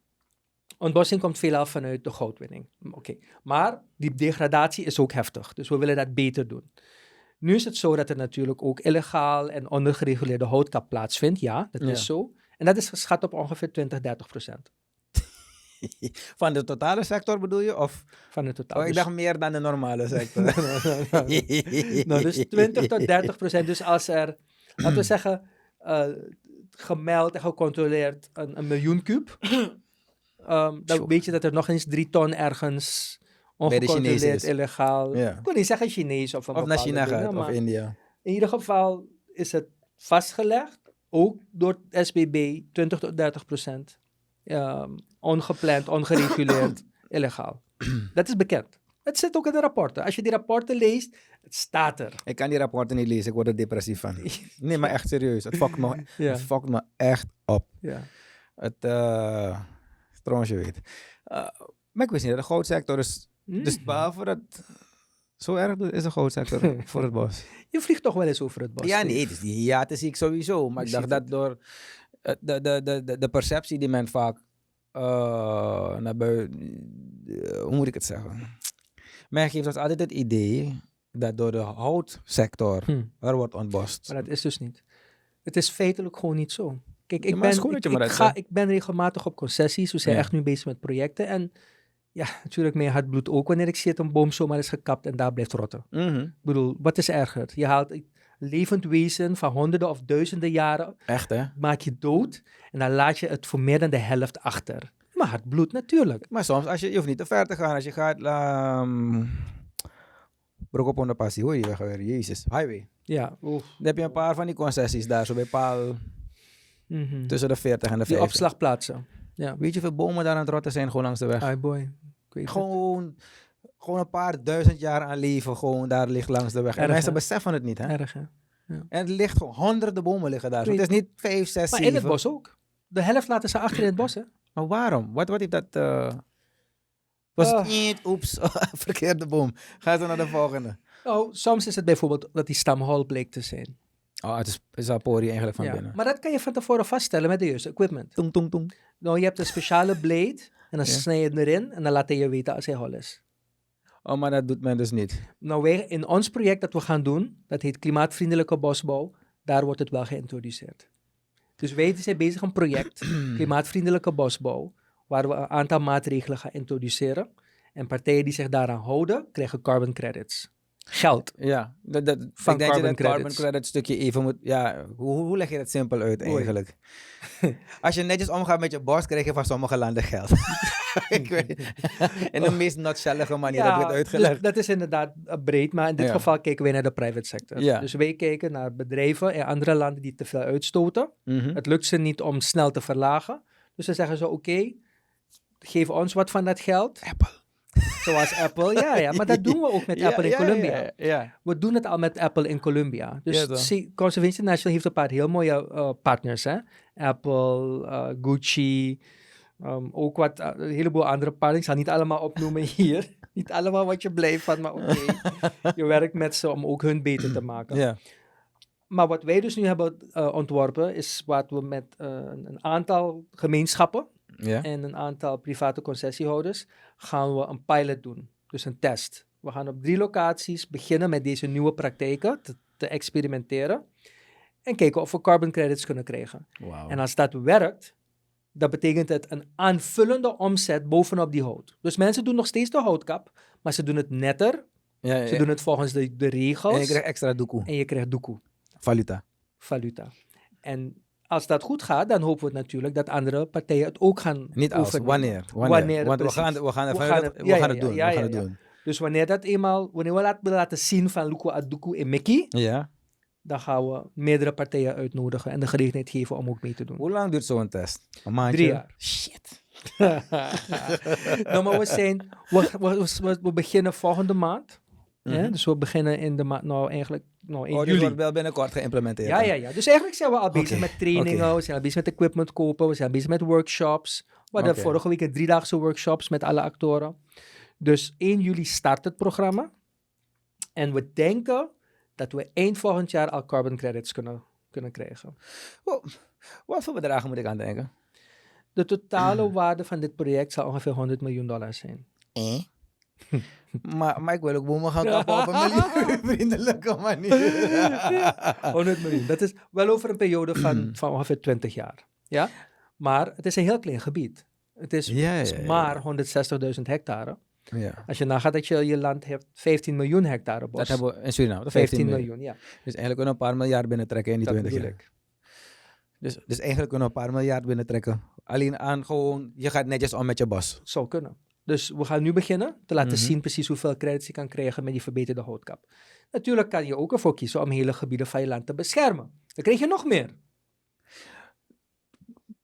Ontbossing komt veelal vanuit de goudwinning. Oké, maar die degradatie is ook heftig. Dus we willen dat beter doen. Nu is het zo dat er natuurlijk ook illegaal en ondergereguleerde houtkap plaatsvindt. Ja, dat Ja. is zo. En dat is geschat op ongeveer 20, 30 procent <laughs> Van de totale sector bedoel je? Of? van het totaal. Oh, ik Dus- dacht meer dan de normale sector. <laughs> nou, dus <laughs> 20 tot 30 procent. Dus als er, laten we zeggen, eh, gemeld en gecontroleerd een, een miljoen kuub, <laughs> ehm, dan weet je dat er nog eens drie ton ergens ongecontroleerd, illegaal. Ja. Ik wil niet zeggen Chinees of een Of naar China dingen, gaat, of India. In ieder geval is het vastgelegd, ook door het SBB, 20 tot 30 procent. ehm, ongepland, ongereguleerd, <coughs> illegaal. Dat is bekend. Het zit ook in de rapporten. Als je die rapporten leest, het staat er. Ik kan die rapporten niet lezen, ik word er depressief van. <laughs> Nee, maar echt serieus. Het fokt me, Ja. het me echt op. Ja. Het, eh trouwens, je weet. Eh, maar ik wist niet dat de goudsector is. Mm. Dus behalve dat. Zo erg is de goudsector <laughs> voor het bos. Je vliegt toch wel eens over het bos. Ja, nee, dus die hiaten zie ik sowieso. Maar ik dacht dat door eh, de, de, de, de, de perceptie die men vaak eh, naar buiten. eh, hoe moet ik het zeggen? Men geeft ons altijd het idee dat door de houtsector Hm, er wordt ontbost. maar dat is dus niet. Het is feitelijk gewoon niet zo. Kijk, ik maar ben, ik, ga, ik ben regelmatig op concessies. We zijn Ja. echt nu bezig met projecten. En Ja, natuurlijk mijn hart bloedt ook wanneer ik zie dat een boom zomaar is gekapt en daar blijft rotten. Mhm. Ik bedoel, wat is erger? Je haalt een levend wezen van honderden of duizenden jaren, Echt, hè? maak je dood en dan laat je het voor meer dan de helft achter. Mijn hart bloedt natuurlijk. Maar soms, als je, je hoeft niet te ver te gaan. Als je gaat... Um, Broek op onder passie. Hoe je die weg weer? Jezus. Highway. Ja, oef. Dan heb je een paar van die concessies daar. Zo bij paal Mhm. tussen de 40 en de Die 50. opslagplaatsen. Ja. Weet je hoeveel bomen daar aan het rotten zijn gewoon langs de weg? Ai boy. Het. Gewoon, gewoon een paar duizend jaar aan leven gewoon daar ligt langs de weg. En Erg, mensen hè? beseffen het niet, hè? Erg, hè? En het ligt gewoon, honderden bomen liggen daar. zo. Het is niet vijf, zes, Maar in zeven. het bos ook. De helft laten ze achter in het bos, hè? Maar waarom? Wat, wat heeft dat... eh was Ah. niet, oeps, <laughs> verkeerde boom. Ga zo naar de volgende. Nou, soms is het bijvoorbeeld dat die stam hol bleek te zijn. Oh, het is, is Apori eigenlijk van Ja. binnen. Maar dat kan je van tevoren vaststellen met de juiste equipment. Tung, tung, tung. Nou, je hebt een speciale blade en dan Ja. snij je erin en dan laat hij je weten als hij hol is. Oh, maar dat doet men dus niet. Nou, wij, in ons project dat we gaan doen, dat heet Klimaatvriendelijke Bosbouw, daar wordt het wel geïntroduceerd. Dus wij zijn bezig een project, <clears throat> Klimaatvriendelijke Bosbouw, waar we een aantal maatregelen gaan introduceren. En partijen die zich daaraan houden, krijgen carbon credits. Geld. Ja, dat, dat, Van ik denk dat je carbon dat carbon credits. credit stukje even moet... Ja, hoe, hoe leg je dat simpel uit eigenlijk? <laughs> Als je netjes omgaat met je bos, krijg je van sommige landen geld. <laughs> ik weet, in de meest nutshellige manier heb je het dus uitgelegd. dat is inderdaad eh, breed, maar in dit Ja. geval kijken wij naar de private sector. Ja. Dus wij kijken naar bedrijven in andere landen die te veel uitstoten. Mhm. Het lukt ze niet om snel te verlagen. Dus dan zeggen ze, oké, geef ons wat van dat geld. Apple. Zoals Apple, ja, ja. Maar dat <laughs> doen we ook met Ja, Apple in ja, Colombia. Ja, ja. We doen het al met Apple in Colombia. Dus Conservation International heeft een paar heel mooie eh, partners. Hè? Apple, eh, Gucci, ehm, ook wat, eh, een heleboel andere partners. Ik zal niet allemaal opnoemen <laughs> hier. niet allemaal wat je blij van, maar oké. <laughs> je werkt met ze om ook hun beter te maken. ja. Maar wat wij dus nu hebben ontworpen, is wat we met een aantal gemeenschappen Ja. en een aantal private concessiehouders gaan we een pilot doen. Dus een test. We gaan op drie locaties beginnen met deze nieuwe praktijken te, te experimenteren. En kijken of we carbon credits kunnen krijgen. Wauw. En als dat werkt, dan betekent het een aanvullende omzet bovenop die hout. Dus mensen doen nog steeds de houtkap, maar ze doen het netter. Ja, ja, Ze doen het volgens de, de regels. En je krijgt extra doekoe. en je krijgt doekoe Valuta. valuta. En als dat goed gaat, dan hopen we natuurlijk dat andere partijen het ook gaan Niet als, wanneer. Wanneer. Wanneer, Want we gaan, we gaan, We gaan het- we ja, gaan ja, het ja, doen. ja, we gaan ja, het ja. doen. Dus wanneer dat eenmaal, wanneer we laten, laten zien van Luko Aduku en Mickey, Ja. dan gaan we meerdere partijen uitnodigen en de gelegenheid geven om ook mee te doen. Hoe lang duurt zo'n test? Een maandje? Drie jaar. Shit. <laughs> nou, maar we, zijn, we, we, we, we beginnen volgende maand. Mhm. Dus we beginnen in de maand, nou eigenlijk, nou in Oh, juli. wordt wel binnenkort geïmplementeerd. Ja, ja, ja. Dus eigenlijk zijn we al bezig met trainingen, we zijn al bezig met equipment kopen, we zijn bezig met workshops. We hadden vorige week een driedaagse workshops met alle actoren. Dus 1 juli start het programma. En we denken dat we eind volgend jaar al carbon credits kunnen, kunnen krijgen. Wat voor bedragen moet ik aan denken? De totale waarde van dit project zal ongeveer 100 miljoen dollar zijn. Eh? <laughs> maar, maar ik wil ook bomen gaan kappen op een <laughs> milieuvriendelijke <laughs> manier. 100 miljoen. Dat is wel over een periode van, <clears throat> van ongeveer 20 jaar. Ja? Maar het is een heel klein gebied. Het is, Ja, maar 160.000 hectare. ja. Als je nagaat dat je je land hebt 15 miljoen hectare bos. Dat hebben we in Suriname. 15, 15 miljoen, ja. Dus eigenlijk kunnen we een paar miljard binnentrekken in die Dat 20 bedoel jaar. Dus, dus eigenlijk kunnen we een paar miljard binnentrekken. Alleen aan gewoon, je gaat netjes om met je bos. Zou kunnen. Dus we gaan nu beginnen te laten Mhm. zien precies hoeveel credits je kan krijgen met die verbeterde houtkap. Natuurlijk kan je ook ervoor kiezen om hele gebieden van je land te beschermen. Dan krijg je nog meer.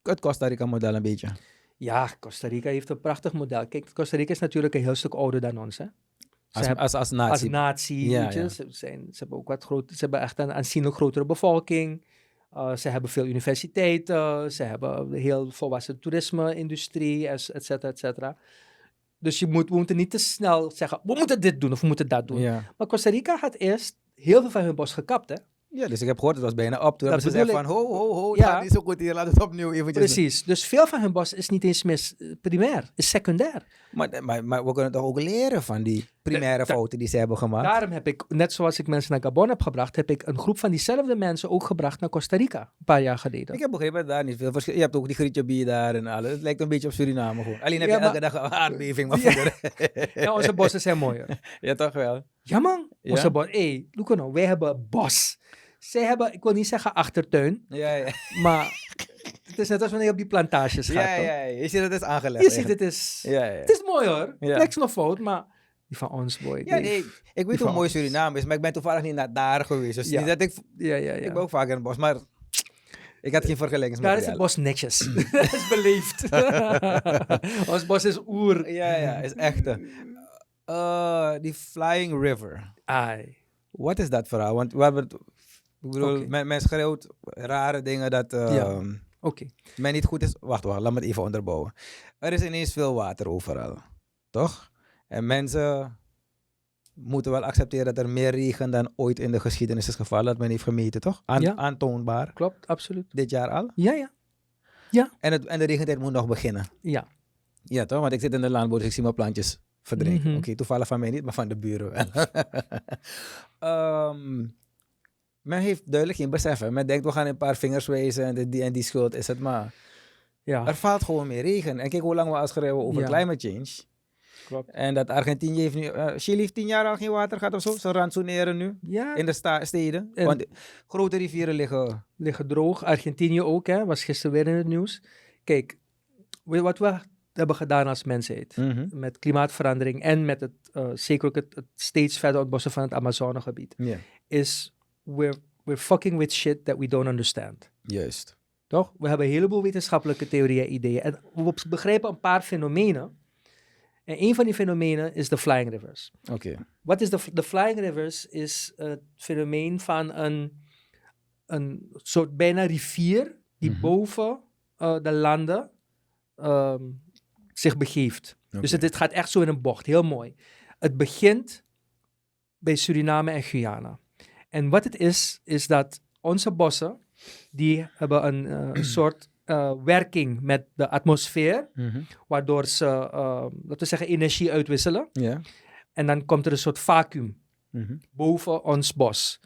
Het Costa Rica model een beetje. Ja, Costa Rica heeft een prachtig model. Kijk, Costa Rica is natuurlijk een heel stuk ouder dan ons. Hè? Ze Als, hebben- als, als als natie. natie, Ja. Ze, zijn, ze hebben ook wat groot, ze hebben echt een aanzienlijk grotere bevolking. Uh, ze hebben veel universiteiten, ze hebben een heel volwassen toerisme-industrie, et et cetera, et cetera. Dus je moet, we moeten niet te snel zeggen, we moeten dit doen of we moeten dat doen. ja. Maar Costa Rica had eerst heel veel van hun bos gekapt, hè? ja, dus ik heb gehoord, het was bijna op. Toen Dat hebben ze gezegd van, ho, ho, ho, het Ja. gaat niet zo goed hier, laat het opnieuw eventjes doen. Precies. Dus veel van hun bos is niet eens meer primair, is secundair. Maar, maar, maar we kunnen toch ook leren van die primaire da- fouten die ze hebben gemaakt. Daarom heb ik, net zoals ik mensen naar Gabon heb gebracht, heb ik een groep van diezelfde mensen ook gebracht naar Costa Rica. Een paar jaar geleden. Ik heb begrepen dat daar niet veel verschil Je hebt ook die grietje bier daar en alles. Het lijkt een beetje op Suriname gewoon. Alleen heb Ja, je elke maar- dag een aardbeving. Maar Ja. <laughs> onze bossen zijn mooier. <laughs> ja, toch wel. Ja man, onze bos. Hé, hey, look nou, wij hebben bos. Zij hebben, ik wil niet zeggen achtertuin, Ja, ja. maar het is net als wanneer je op die plantages gaat. Ja, ja, ja. Je ziet dat het is aangelegd. Je ziet, het is, Ja, ja. het is mooi hoor. Ja. Niks nog fout, maar die van ons boy. Ja, nee, ik weet hoe mooi. Suriname is, maar ik ben toevallig niet naar daar geweest. Dus Ja. niet dat ik, ja, ja, ja. ik ben ook vaak in het bos, maar ik had geen vergelijking Daar is het bos netjes. <laughs> dat is beleefd. <laughs> ons bos is oer. Ja, ja, is echte. Eh, die Flying River. Ai. Wat is dat verhaal? Want we hebben het, ik bedoel, men, men schreeuwt rare dingen dat eh, Ja. Oké. men niet goed is. Wacht, wacht, laat me het even onderbouwen. Er is ineens veel water overal, toch? En mensen moeten wel accepteren dat er meer regen dan ooit in de geschiedenis is gevallen. Dat men heeft gemeten, toch? Aan, Ja. Aantoonbaar. Klopt, absoluut. Dit jaar al. Ja, ja. En, het, en de regentijd moet nog beginnen. Ja. Ja, toch? Want ik zit in de landbouw, dus ik zie mijn plantjes verdrinken. Mhm. Oké, toevallig van mij niet, maar van de buren wel. <laughs> Ehm, men heeft duidelijk geen besef. hè. Men denkt, we gaan een paar vingers wijzen en die en die schuld is het maar. Ja, Er valt gewoon meer regen. En kijk hoe lang we al schrijven over Ja. climate change. Klopt. En dat Argentinië heeft nu, eh, Chili heeft tien jaar al geen water gehad of zo. Ze ransoneren nu Ja, in de sta- steden. En- Want grote rivieren liggen... liggen droog. Argentinië ook, hè. Was gisteren weer in het nieuws. Kijk, wat we hebben gedaan als mensheid? Mhm. Met klimaatverandering en met het, eh, zeker ook het, het steeds verder ontbossen van het Amazonegebied. Ja, Is we're, we're fucking with shit that we don't understand. juist. Toch? We hebben een heleboel wetenschappelijke theorieën, ideeën. En we begrijpen een paar fenomenen. En een van die fenomenen is de flying rivers. Oké. Wat is de, de flying rivers? Is het fenomeen van een, een soort bijna rivier die Mhm. boven eh, de landen ehm, zich begeeft. Dus het gaat echt zo in een bocht, heel mooi. Het begint bij Suriname en Guyana. En wat het is, is dat onze bossen, die hebben een eh, <clears throat> soort eh, werking met de atmosfeer, Mhm. waardoor ze, eh, laten we zeggen, energie uitwisselen. En dan komt er een soort vacuüm Mhm. boven ons bos.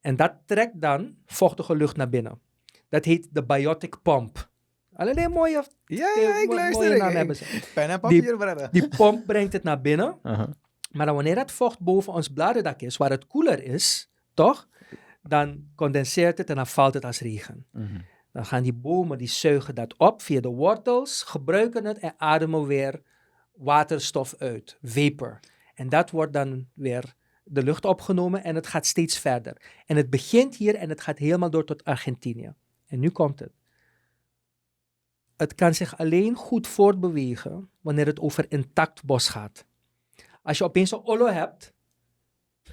En dat trekt dan vochtige lucht naar binnen. Dat heet de biotic pump. Allerlei mooie, Ja, ja, ik luister. mooie Ik, naam ik- hebben ze. pen en papier, brother. Die pomp brengt het naar binnen. Maar dan wanneer dat vocht boven ons bladerdak is, waar het koeler is, toch? Dan condenseert het en dan valt het als regen. Mhm. Dan gaan die bomen, die zuigen dat op via de wortels, gebruiken het en ademen weer waterstof uit, vapor. En dat wordt dan weer de lucht opgenomen en het gaat steeds verder. En het begint hier en het gaat helemaal door tot Argentinië. En nu komt het. Het kan zich alleen goed voortbewegen wanneer het over intact bos gaat. Als je opeens een ollo hebt,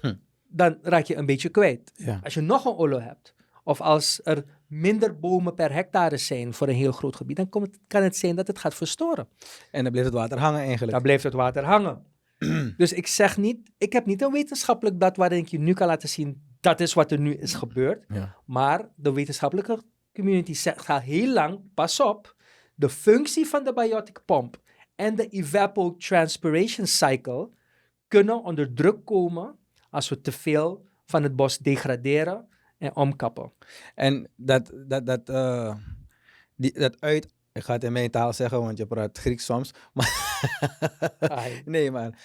Hm. dan raak je een beetje kwijt. Ja. Als je nog een ollo hebt, of als er minder bomen per hectare zijn voor een heel groot gebied, dan het- kan het zijn dat het gaat verstoren. En dan blijft het water hangen eigenlijk. Dan blijft het water hangen. <clears throat> dus ik zeg niet, ik heb niet een wetenschappelijk blad waarin ik je nu kan laten zien, dat is wat er nu is gebeurd. Ja. Maar de wetenschappelijke community zegt al heel lang, pas op, de functie van de biotic pump en de evapotranspiration cycle kunnen onder druk komen als we te veel van het bos degraderen en omkappen. En dat, dat, dat, eh, die, dat uit, ik ga het in mijn taal zeggen, want je praat Grieks soms. <laughs> Maar nee, maar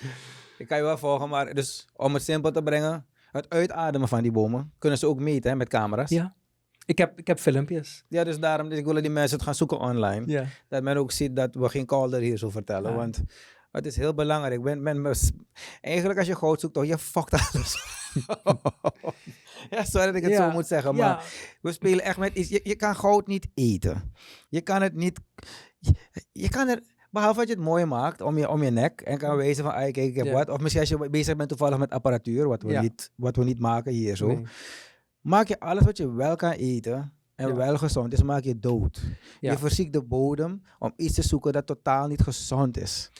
ik kan je wel volgen. Maar dus om het simpel te brengen, het uitademen van die bomen kunnen ze ook meten hè, met camera's. Ja. Ik heb, ik heb filmpjes. Ja, dus daarom dus ik wil die mensen het gaan zoeken online. Ja. Dat men ook ziet dat we geen kolder hier zo vertellen. Ja. Want het is heel belangrijk. Men, men, eigenlijk als je goud zoekt, toch, je fuckt alles. <laughs> <laughs> ja, sorry dat ik het Ja. zo moet zeggen. Maar Ja. we spelen echt met iets. Je, je kan goud niet eten. Je kan het niet. Je, je kan er. Behalve dat je het mooi maakt om je, om je nek en kan wijzen van, "Ai, kijk, ik heb Ja. wat. Of misschien als je bezig bent toevallig met apparatuur, wat we, niet, wat we niet maken hier zo. Nee. Maak je alles wat je wel kan eten en Ja. wel gezond is, maak je dood. Ja. Je verziekt de bodem om iets te zoeken dat totaal niet gezond is.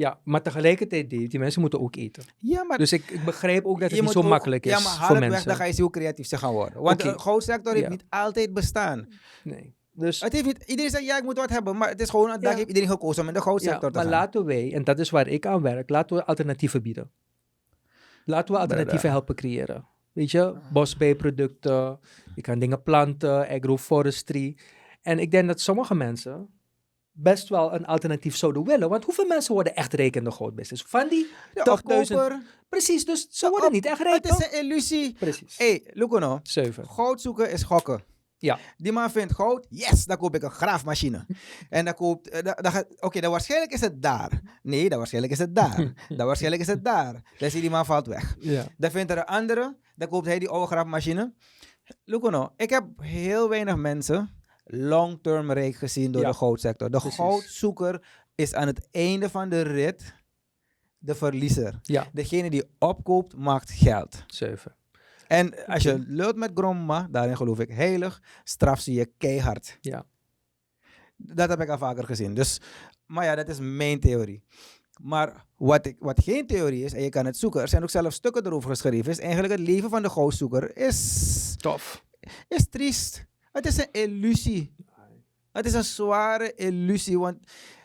Ja, maar tegelijkertijd, die mensen moeten ook eten. Ja, maar Dus ik, ik begrijp ook dat het niet zo ook- makkelijk is Ja, maar voor het weg, mensen. dan ga je hoe creatief ze gaan worden. Want de goudsector heeft Ja. niet altijd bestaan. Nee. Dus Het heeft niet, iedereen zegt ja, ik moet wat hebben, maar het is gewoon dag Ja. heeft iedereen gekozen om in de ja, goudsector te maar gaan. laten wij, en dat is waar ik aan werk, laten we alternatieven bieden. Laten we alternatieven Brada. helpen creëren. Weet je, bosbijproducten, je kan dingen planten, agroforestry. En ik denk dat sommige mensen best wel een alternatief zouden willen. Want hoeveel mensen worden echt rijk in de goudbusiness? Van die De 80.000. opkoper, Precies, dus ze worden op- niet echt rijk, Het is toch? een illusie. Precies. Hé, hey, Lucono. Zeven. Goud zoeken is gokken. Ja. Die man vindt goud, yes, dan koop ik een graafmachine. <laughs> en dan koopt, eh, dan, dan gaat- oké, dan waarschijnlijk is het daar. Nee, dan waarschijnlijk is het daar. <laughs> dan waarschijnlijk is het daar. Dan zie die man valt weg. Ja. Dan vindt er een andere, dan koopt hij die oude graafmachine. Lucono, ik heb heel weinig mensen long-term rijk gezien door Ja. de goudsector. De Precies. goudzoeker is aan het einde van de rit de verliezer. Ja, Degene die opkoopt, maakt geld. zeven. En als je lult met gromma, daarin geloof ik heilig, straf ze je keihard. Ja. Dat heb ik al vaker gezien. Dus, maar ja, dat is mijn theorie. Maar wat, ik, wat geen theorie is, en je kan het zoeken, er zijn ook zelfs stukken erover geschreven, is eigenlijk het leven van de goudzoeker is, Tof. is triest. Het is een illusie. Het is een zware illusie, want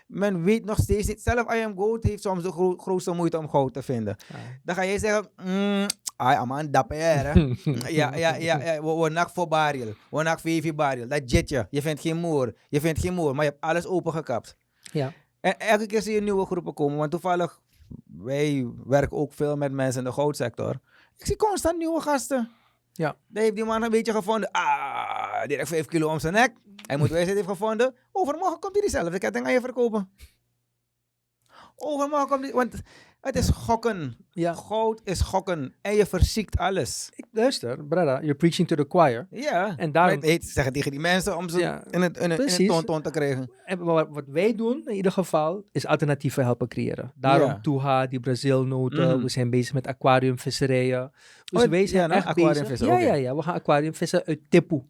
men weet nog steeds niet. Zelf I Am Gold heeft soms de gro- grootste moeite om goud te vinden. Dan ga jij zeggen, mm, ai, aman, dapper. <laughs> Ja, ja, ja, ja. We, we nak voor baril. We nak VV baril. Dat jetje. Je vindt geen moer. Je vindt geen moer, maar je hebt alles opengekapt. Ja. En elke keer zie je nieuwe groepen komen. Want toevallig, wij werken ook veel met mensen in de goudsector. Ik zie constant nieuwe gasten. Ja. Dan heeft die man een beetje gevonden. Ah, direct 5 kilo om zijn nek. Hij moet wijsheid heeft gevonden. Overmorgen komt hij diezelfde ketting aan je verkopen. Overmorgen komt hij... Want het is gokken. Ja. Goud is gokken. En je verziekt alles. Ik luister, brada, you're preaching to the choir. Ja. En daarom- het heet zeggen tegen die mensen om ze Ja, in het, in het, in het te krijgen. En wat, wat wij doen in ieder geval, is alternatieven helpen creëren. Daarom Ja. Tuha, die Brazilnoten, Mhm. we zijn bezig met aquariumvisserijen. Dus Oh, wij zijn ja, nou, echt bezig. Ja, ja, ja, we gaan aquariumvissen uit Tipu.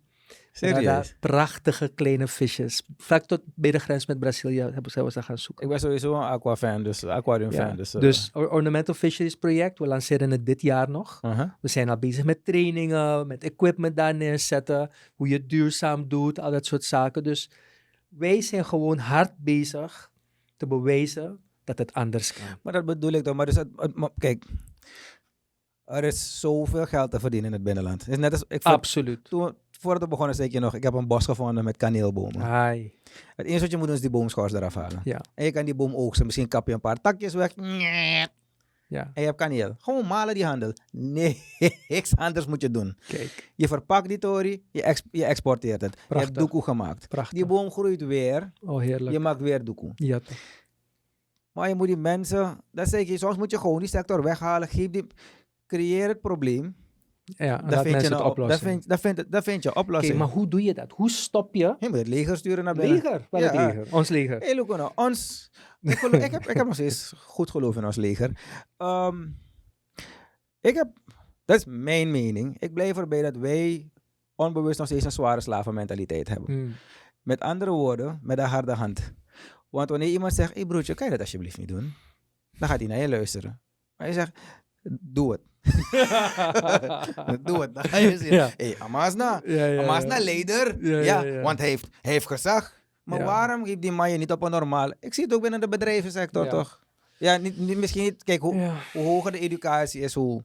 Serieus. prachtige kleine visjes. Vlak tot bij de grens met Brazilië hebben ze, ze gaan zoeken. Ik ben sowieso een aqua-fan, dus aquarium-fan. Ja, dus, Or- Ornamental Fisheries project, we lanceren het dit jaar nog. uh-huh. We zijn al bezig met trainingen, met equipment daar neerzetten, hoe je het duurzaam doet, al dat soort zaken. Dus wij zijn gewoon hard bezig te bewijzen dat het anders kan. Maar dat bedoel ik toch. Maar dus het, het- maar kijk, er is zoveel geld te verdienen in het binnenland. Is net als, ik Absoluut. toen, voordat we begonnen zei ik je nog, ik heb een bos gevonden met kaneelbomen. Hai. Het eerste wat je moet doen is die boomschors eraf halen. Ja, En je kan die boom oogsten. Misschien kap je een paar takjes weg. ja. En je hebt kaneel. Gewoon malen die handel. Nee, <laughs> niks anders moet je doen. Kijk, Je verpakt die tori, je, ex- je exporteert het. Je Prachtig. hebt doekoe gemaakt. prachtig. Die boom groeit weer, Oh, heerlijk. je maakt weer doekoe. Ja, toch. Maar je moet die mensen, dat zeg je, soms moet je gewoon die sector weghalen. Geef die, creëer het probleem. Ja, Dan laat vind, je een vind, vind, dan vind je oplossing. maar hoe doe je dat? Hoe stop je? Je moet het leger sturen naar binnen. Leger. Het leger? Ons leger. Hey, nou, ons, ik, geloof- ik, heb, ik heb nog steeds goed geloof in ons leger. Ehm, ik heb, dat is mijn mening. Ik blijf erbij dat wij onbewust nog steeds een zware slavenmentaliteit hebben. Hmm. Met andere woorden, met een harde hand. Want wanneer iemand zegt, hé hey broertje, kan je dat alsjeblieft niet doen? Dan gaat hij naar je luisteren. Maar je zegt, doe het. Doe het. Dan ga je zien. Ja. Hey, Amasna. Leider. Ja, want hij heeft, hij heeft gezag. Maar waarom geeft die man je niet op een normaal... Ik zie het ook binnen de bedrijvensector, toch? Ja, niet, niet, misschien niet... Kijk, hoe, hoe hoger de educatie is, hoe,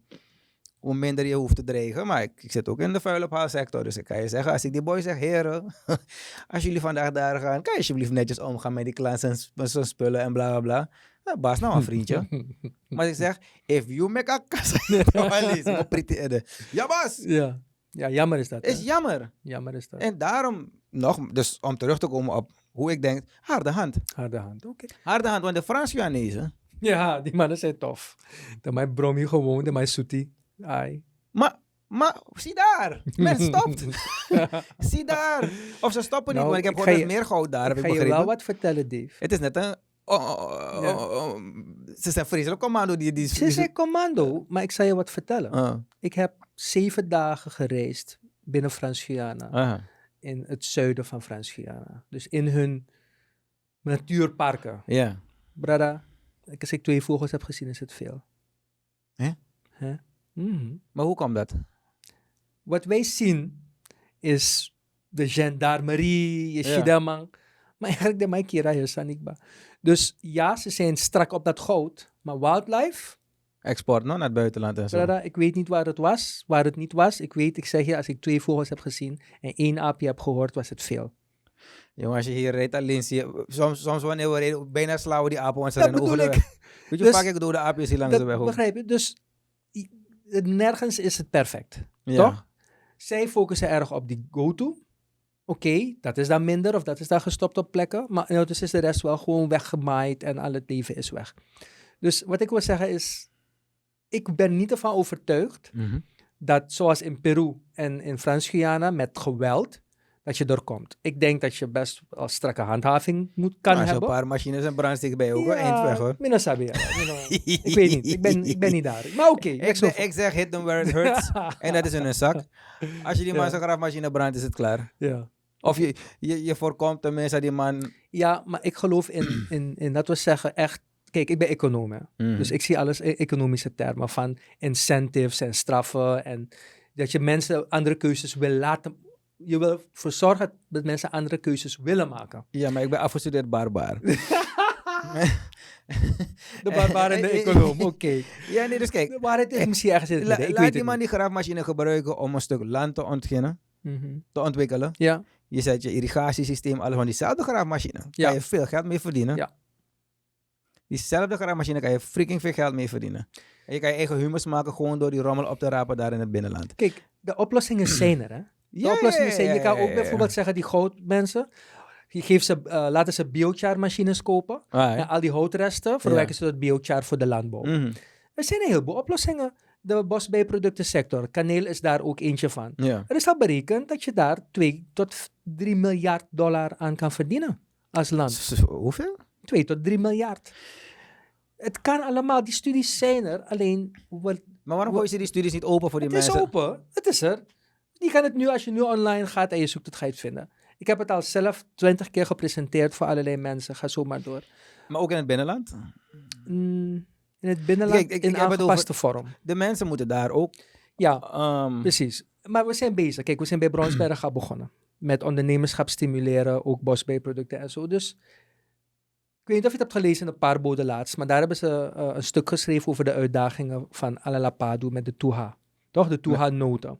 hoe minder je hoeft te dreigen. Maar ik, ik zit ook in de vuilophaalsector. Dus ik kan je zeggen, als ik die boy zeg, heren, <laughs> als jullie vandaag daar gaan, kan je alsjeblieft netjes omgaan met die klant en spullen en bla bla bla. Ja, baas, nou een vriendje. <laughs> maar ik zeg, if you make a kassa, <laughs> edde. Ja, baas, Ja. ja, jammer is dat. hè? is jammer. Jammer is dat. En daarom, nog, dus om terug te komen op hoe ik denk, harde hand. Harde hand, oké. Harde hand, want de Frans-Guyanezen, Ja, die mannen zijn tof. De mij Bromi gewoon, de mij Soetie. Ai. maar, maar, zie daar, men <laughs> stopt. zie daar. Of ze stoppen niet, Nou, want ik heb ik je- meer goud daar, heb Ik ik ga je wel wat vertellen, Dave. Het is net een... oh, oh, oh, oh, ze zijn vreselijk commando. Die, die, Ze zijn commando, maar ik zal je wat vertellen. Ah, Ik heb zeven dagen gereisd binnen Frans-Guyana. aha. In het zuiden van Frans-Guyana. Dus in hun natuurparken. Ja. Brada, ik- als ik twee vogels heb gezien, is het veel. Hè? Hè? Mhm. Maar hoe kwam dat? Wat wij zien is de gendarmerie, je Ja. Maar <laughs> eigenlijk de Maikira hier, Sanikba. Dus ja, ze zijn strak op dat goud. Maar wildlife, Export no, naar het buitenland en zo. Brada, ik weet niet waar het was, waar het niet was. Ik weet, ik zeg je, als ik twee vogels heb gezien en één aapje heb gehoord, was het veel. Jongen, als je hier reed alleen zie je... Soms, soms wanneer we reden, bijna slaan we die apen ons Dat rennen over de weg. Weet je hoe Dus- vaak ik door de aapjes hier langs de weg Dat begrijp je? Dus nergens is het perfect. Ja. Toch? Zij focussen erg op die go-to. Oké, dat is dan minder of dat is dan gestopt op plekken. Maar ondertussen is de rest wel gewoon weggemaaid en al het leven is weg. Dus wat ik wil zeggen is, ik ben niet ervan overtuigd Mhm. dat zoals in Peru en in Frans-Guyana met geweld, dat je er komt. Ik denk dat je best wel strakke handhaving moet, kan als je een hebben. paar machines en brandstick bij je ook wel eind weg hoor. sabi, ja. <laughs> Mina- ik weet niet, ik ben, ik ben niet daar. Maar oké, Ik, zeg- over. ik zeg hit them where it hurts. <laughs> en dat is in hun zak. Als je die Ja. brandt, is het klaar. Ja. Of je, je, je voorkomt tenminste dat die man... Ja, maar ik geloof in, <clears throat> in, in dat we zeggen echt. Kijk, ik ben econoom. Hè? Mhm. Dus ik zie alles in economische termen van incentives en straffen. En dat je mensen andere keuzes wil laten. Je wil ervoor zorgen dat mensen andere keuzes willen maken. Ja, maar ik ben afgestudeerd barbaar. <laughs> <laughs> De barbaar en de econoom, oké. <laughs> ja, nee, dus kijk. De waarheid is misschien ergens in het La- laat weet die het man die graafmachine gebruiken om een stuk land te ontginnen. Mhm. te ontwikkelen. Ja, Je zet je irrigatiesysteem, alles van diezelfde graafmachine. Ja. Kan je veel geld mee verdienen. Ja. Diezelfde graafmachine kan je freaking veel geld mee verdienen. En je kan je eigen humus maken gewoon door die rommel op te rapen daar in het binnenland. kijk, de oplossingen zijn er. Hè? De Ja, oplossingen ja, zijn. Je kan ook ja. bijvoorbeeld zeggen, die goudmensen. Je geeft ze, eh, laten ze biochar-machines kopen. Ah, En al die houtresten verwerken ze tot biochar voor de landbouw. Mhm. Er zijn een heleboel oplossingen. De bosbijproductensector, kaneel is daar ook eentje van. Ja. Er is al berekend dat je daar 2 tot 3 miljard dollar aan kan verdienen als land. Hoeveel? 2 tot 3 miljard. Het kan allemaal, die studies zijn er, alleen wat, Maar waarom gooi je die studies niet open voor die het is mensen? open, het is er. Je kan het nu, als je nu online gaat en je zoekt het, ga je het vinden. Ik heb het al zelf 20 keer gepresenteerd voor allerlei mensen, ga zo maar door. Maar ook in het binnenland? Mm, in het binnenland Kijk, ik- in ik aangepaste vorm. De mensen moeten daar ook... Ja, ehm, Precies. Maar we zijn bezig. Kijk, we zijn bij Bronsberg al begonnen. Met ondernemerschap stimuleren, ook bosbijproducten en zo. Dus ik weet niet of je het hebt gelezen in een paar boden laatst, maar daar hebben ze eh, een stuk geschreven over de uitdagingen van Alalapadu met de Tuha. Toch? De Tuha-noten.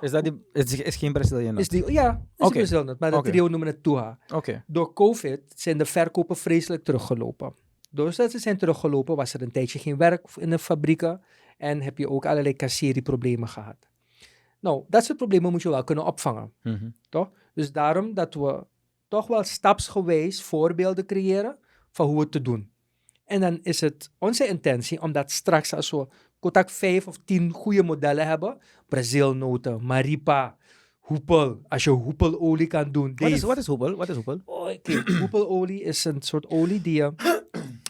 is dat die... Is, is geen die, ja, is okay. dat, maar de trio noemen het Tuha. Oké. Door COVID zijn de verkopen vreselijk teruggelopen. Doordat ze zijn teruggelopen, was er een tijdje geen werk in de fabrieken en heb je ook allerlei kassierieproblemen gehad. Nou, dat soort problemen moet je wel kunnen opvangen. Mhm. Toch? Dus daarom dat we toch wel stapsgewijs voorbeelden creëren van hoe het te doen. En dan is het onze intentie om dat straks als we kotak vijf of tien goede modellen hebben, Brazilnoten, Maripa, hoepel, als je hoepelolie kan doen. Wat is, wat is hoepel? Wat is hoepel? Oh, hoepelolie is een soort olie die je <clears throat>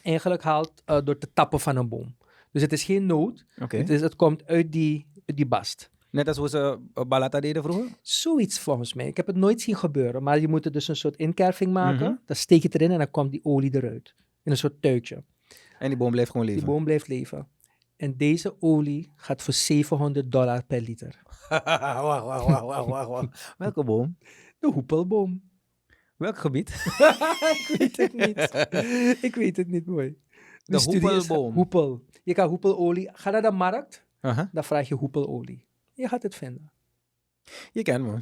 eigenlijk haalt eh, door te tappen van een boom. Dus het is geen Oké. het, is, het komt uit die, uit die bast. Net als hoe ze uh, balata deden vroeger? Zoiets volgens mij. Ik heb het nooit zien gebeuren. Maar je moet er dus een soort inkerving maken. Mhm. Dan steek je het erin en dan komt die olie eruit. In een soort tuitje. En die boom blijft gewoon Die leven. boom blijft leven. En deze olie gaat voor 700 dollar per liter. wacht, wacht, wacht. Welke boom? De hoepelboom. Welk gebied? <laughs> ik weet het niet. <laughs> ik weet het niet mooi. De hoepelboom. Hoepel. Je kan hoepelolie. Ga naar de markt. Aha. Dan vraag je hoepelolie. Je gaat het vinden. Je kent me.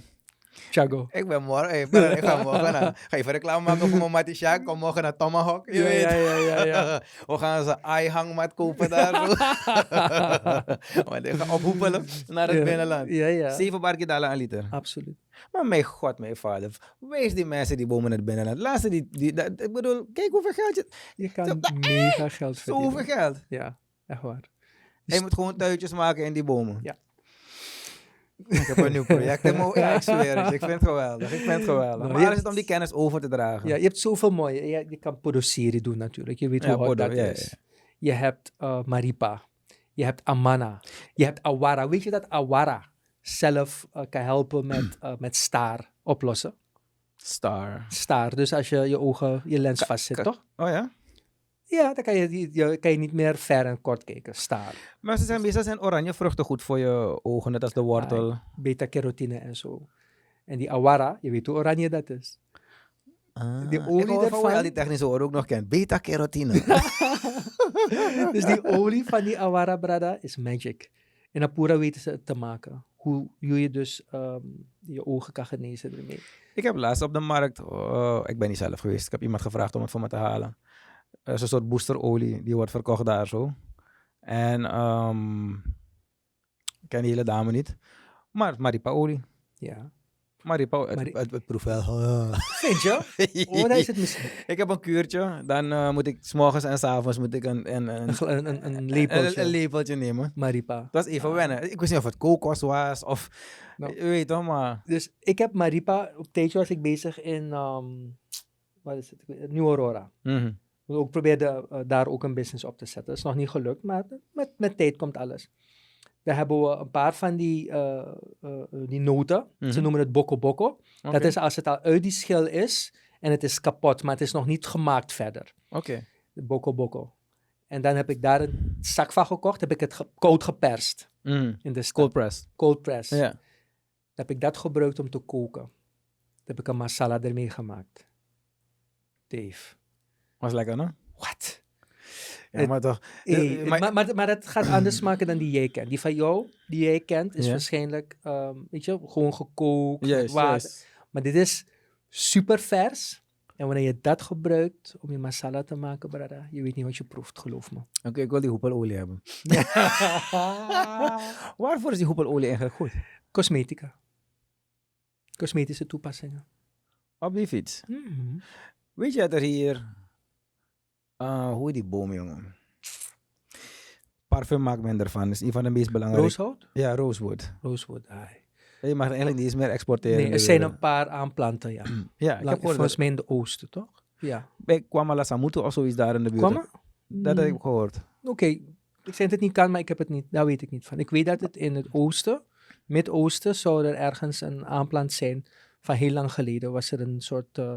Chago. Ik ben morgen, brother, ik ga morgen naar, ga even reclame maken voor mijn Mattie Sjaak. Kom morgen naar Tomahawk, je Ja, weet. ja, ja, ja, ja. <laughs> We gaan ze ei-hangmat kopen daar. <laughs> Maar die gaan ophoepelen naar het binnenland. Ja, ja. Zeven bar dollar een liter. Absoluut. Maar mijn god, mijn vader. Wees die mensen die bomen in het binnenland. Laat ze die, die dat- ik bedoel, kijk hoeveel geld je... Je kan mega geld verdienen. Zoveel geld. Ja, echt waar. Je moet gewoon tuitjes maken in die bomen. Ja. Ik heb een nieuw project. in mijn- Ja, ik zweer het. Ik vind het geweldig. Ik vind het geweldig. Nou, maar alles is om die kennis over te dragen. Ja, je hebt zoveel mooie. Je, je kan produceren doen natuurlijk. Je weet Ja, hoe hard dat ja, is. Je hebt eh, Maripa. Je hebt Amana. Je hebt Awara. Weet je dat Awara zelf eh, kan helpen met, <clears throat> eh, met staar oplossen? Star. Staar. Dus als je je ogen, je lens vastzit, toch? Oh ja? Ja, dan kan je, je, kan je niet meer ver en kort kijken. Staar. Maar ze zijn meestal zijn oranje vruchten goed voor je ogen, net als de wortel. Beta-carotine en zo. En die Awara, je weet hoe oranje dat is. Ah, Die ik olie daarvan- je al die technische woorden ook nog kent. Beta-carotine. <laughs> <laughs> dus die olie van die Awara Brada is magic. In Apura weten ze het te maken. Hoe, hoe je dus ehm, je ogen kan genezen ermee. ik heb laatst op de markt, oh, ik ben niet zelf geweest, ik heb iemand gevraagd om het voor me te halen. Is een soort boosterolie, die wordt verkocht daar zo. En ehm, ik ken die hele dame niet. Maar maripa-olie. Ja. Maripa, het, Mari- het, het proeft wel. <laughs> Vind je? Is het misschien. <laughs> ik heb een kuurtje, dan eh, moet ik, s morgens en s avonds moet ik een, een, een, Een, een, een, lepeltje. een lepeltje nemen. Maripa. Dat was even Ah. wennen. Ik wist niet of het kokos was of, Nou. je weet toch, maar... Dus ik heb Maripa, op tijdje was ik bezig in, ehm, wat is het, New Aurora. Mhm. Ik ook probeerde eh, daar ook een business op te zetten. Dat is nog niet gelukt, maar met, met tijd komt alles. Daar hebben we een paar van die, eh, eh, eh, die noten. Ze Mhm. noemen het boko boko. Dat is als het al uit die schil is en het is kapot, maar het is nog niet gemaakt verder. Oké. De boko boko. En dan heb ik daar een zak van gekocht, heb ik het ge- koud geperst Mhm. in de. Cold press. cold press. Ja. Dan heb ik dat gebruikt om te koken. Dan heb ik een masala ermee gemaakt. Dave. Was lekker, no? Wat? Ja, maar toch. Hey, maar- maar, maar, maar, het gaat anders smaken dan die jij kent. Die van jou, die jij kent, is Ja. waarschijnlijk, ehm, weet je, gewoon gekookt water. juist. Maar dit is super vers. En wanneer je dat gebruikt om je masala te maken, brada, je weet niet wat je proeft, geloof me. Oké, ik wil die hoepelolie hebben. <laughs> Waarvoor is die hoepelolie eigenlijk goed? Cosmetica. Cosmetische toepassingen. Op die fiets. Mhm. Weet je dat er hier... eh, hoe heet die boom, jongen? Parfum maakt men ervan. Dat is een van de meest belangrijke. Rooshout? Ja, rosewood. Rosewood, ai. Je mag eigenlijk niet eens meer exporteren. Nee, er de zijn wereld. een paar aanplanten, ja. <clears throat> Ja, ik heb volgens mij in de oosten, toch? Ja. Bij Kwamala Samuto of zoiets daar in de buurt. Kwam er? Dat heb ik Mm, gehoord. Oké, ik zeg dat het niet kan, maar ik heb het niet. Daar weet ik niet van. Ik weet dat het in het oosten, Midden-Oosten, zou er ergens een aanplant zijn. Van heel lang geleden was er een soort eh,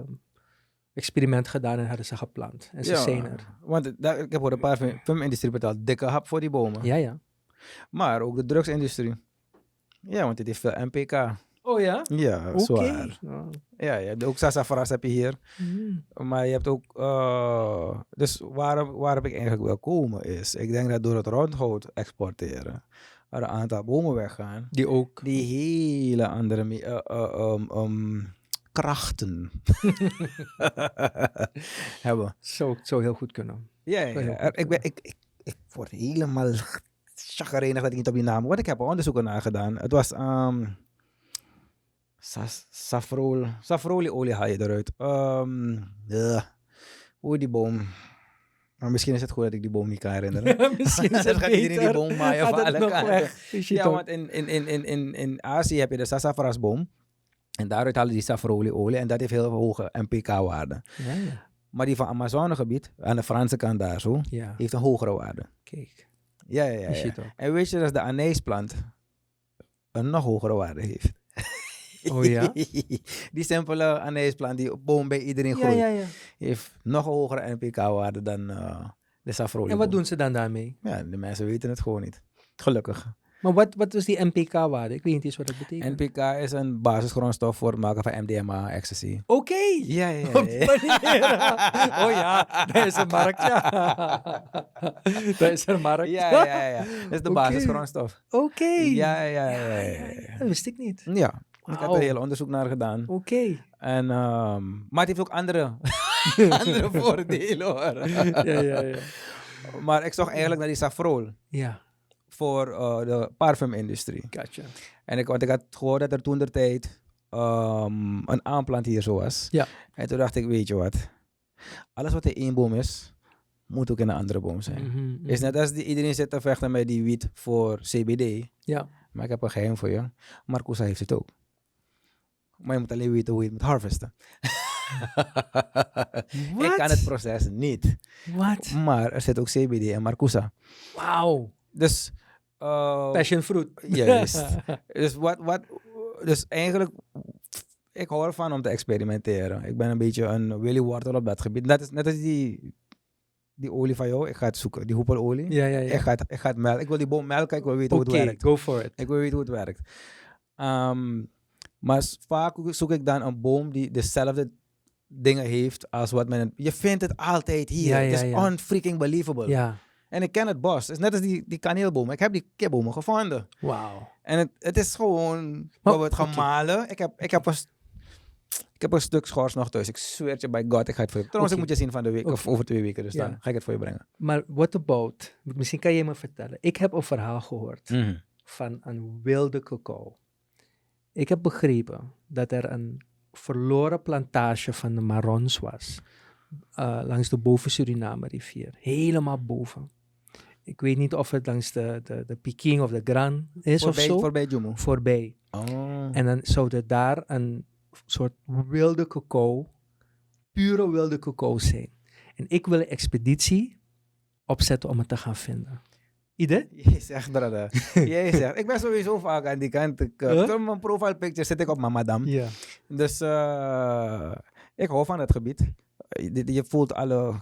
experiment gedaan en hadden ze geplant. En ze zijn er. Want het- daar, ik heb gehoord, de parfumindustrie betaalt dikke hap voor die bomen. Ja, ja. Maar ook de drugsindustrie. Ja, want dit heeft veel MPK. Oh ja? Ja, Oké. zwaar. Nou, Ja, ja, ook sassafras heb je hier. mm. Maar je hebt ook... eh, dus waar, waar heb ik eigenlijk wil komen is... Ik denk dat door het rondhout exporteren... er een aantal bomen weggaan... Die ook. die hele andere um, um, krachten <laughs> hebben. Zou, zou heel goed kunnen. Ja, ja, Er- ik, ben, ik, ik, ik word helemaal <laughs> chagrijnig dat ik niet op die naam... Wat ik heb er onderzoeken naar gedaan. Het was... Um, sas, safrol, safrolieolie haal je eruit. Um, ja. Hoe die boom? Maar misschien is het goed dat ik die boom niet kan herinneren. <laughs> Misschien is het gaat iedereen die boom maaien Gaat van het alle nog kanten. Ja, want in, in, in, in, in, in Azië heb je de sassafrasboom. En daaruit halen die safrolieolie. En dat heeft heel hoge NPK-waarde. Ja, ja. Maar die van Amazonegebied, aan de Franse kant daar zo, ja. heeft een hogere waarde. Kijk. Ja, ja, ja. En weet je dat de anijsplant een nog hogere waarde heeft? <laughs> Oh ja? <laughs> die simpele anijsplant die op boom bij iedereen groeit, ja, ja. heeft nog hogere NPK-waarde dan eh, de safrolieboom. En wat doen ze dan daarmee? Ja, de mensen weten het gewoon niet. Gelukkig. Maar wat, wat is die NPK-waarde? Ik weet niet eens wat dat betekent. NPK is een basisgrondstof voor het maken van MDMA, ecstasy. Oké. Ja, ja, manier. <laughs> oh ja, daar is een markt, ja. <laughs> daar is een markt. Ja, ja, ja. Dat is de basisgrondstof. Oké. Ja, ja, ja. ja, ja. Dat wist ik niet. Ja, ik heb er heel onderzoek naar gedaan. Oké. En, ehm, maar het heeft ook andere, <laughs> andere voordelen hoor. ja, ja, ja. Maar ik zocht eigenlijk naar die safrol Ja, voor eh, de parfumindustrie. gotcha. En ik, want ik had gehoord dat er toen de tijd ehm, een aanplant hier zo was. Ja. En toen dacht ik, weet je wat? Alles wat in één boom is, moet ook in een andere boom zijn. Mhm, mhm. Is net als die, iedereen zit te vechten met die wiet voor CBD. Ja. Maar ik heb een geheim voor je. Marcusa heeft het ook. Maar je moet alleen weten hoe je het moet harvesten. <laughs> ik kan het proces niet. Wat? Maar er zit ook CBD en Marcusa. Wauw. Dus... eh, Passion fruit. <laughs> Juist. dus, wat, wat, dus eigenlijk, ik hou ervan om te experimenteren. Ik ben een beetje een Willy Wortel op dat gebied. Net als, net als die, die olie van jou. Ik ga het zoeken, die hoepelolie. ja, ja, ja. Ik, ga het, ik ga het melken. Ik wil die boom melken, ik wil weten hoe het werkt. go for it. Ik wil weten hoe het werkt. Ehm, maar vaak zoek ik dan een boom die dezelfde dingen heeft als wat men... Je vindt het altijd hier. Ja, het ja, is ja. unfreaking believable. Ja, En ik ken het bos. Het is net als die, die kaneelbomen. Ik heb die kipbomen gevonden. wauw. En het, het is gewoon Maar, bijvoorbeeld gaan oké. malen. Ik heb, ik, heb een, ik heb een stuk schors nog thuis. Ik zweer het je bij God, ik ga het voor je... Trouwens, ik moet je zien van de week, of over twee weken. Dus Ja. dan ga ik het voor je brengen. Maar what about, misschien kan je me vertellen. Ik heb een verhaal gehoord Mhm. van een wilde cacao. Ik heb begrepen dat er een verloren plantage van de Marons was. eh, langs de boven Suriname rivier. Helemaal boven. Ik weet niet of het langs de, de, de Peking of de Gran is Voorbij, of zo. voorbij Jumu. Voorbij. Oh. En dan zou er daar een soort wilde cacao, pure wilde cacao zijn. En ik wil een expeditie opzetten om het te gaan vinden. Idee? Je zegt, brother. <laughs> Je zegt. Ik ben sowieso vaak aan die kant. Ik, uh, Huh? Mijn profile picture zit ik op mijn madame. Ja. Dus eh, ik hou van het gebied. Je, je voelt alle...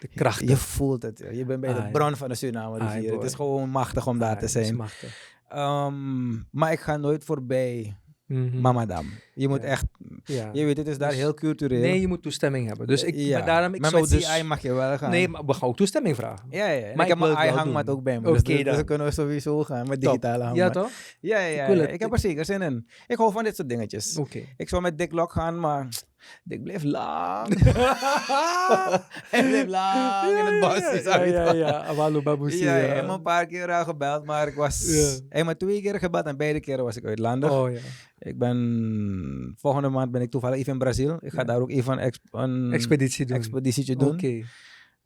De kracht. Je voelt het. Je bent bij Ah, de ja. bron van de Suriname Ah, rivier. het is gewoon machtig om daar te zijn. Ehm, maar ik ga nooit voorbij Mhm. Mamadam. Je moet Ja. echt, Ja. je weet, het is daar Dus- heel cultureel. Nee, je moet toestemming hebben. Dus ik, ja. maar daarom, ik maar zou met dus... CI mag je wel gaan. Nee, maar we gaan ook toestemming vragen. Ja, ja. En Maar ik heb ik mijn doen. ook bij me. Oké dus, dus, dan. kunnen we sowieso gaan met digitale hangmat. Ja, toch? Ja, ja, ja. Ik heb er zeker zin in. Ik hou van dit soort dingetjes. Oké. Ik zou met Dick Lok gaan, maar Dick bleef lang. <laughs> <laughs> Hij bleef lang in het bos. Ja, ja, ja, Babusi. Ja, heeft me een paar keer al gebeld, maar ik was... Heeft me twee keer gebeld en beide keren was ik uitlandig. Oh ja. Ik ben... Volgende maand ben ik toevallig even in Brazil. Ik ga daar ook even een, een Expeditie doen. expeditietje doen. Oké.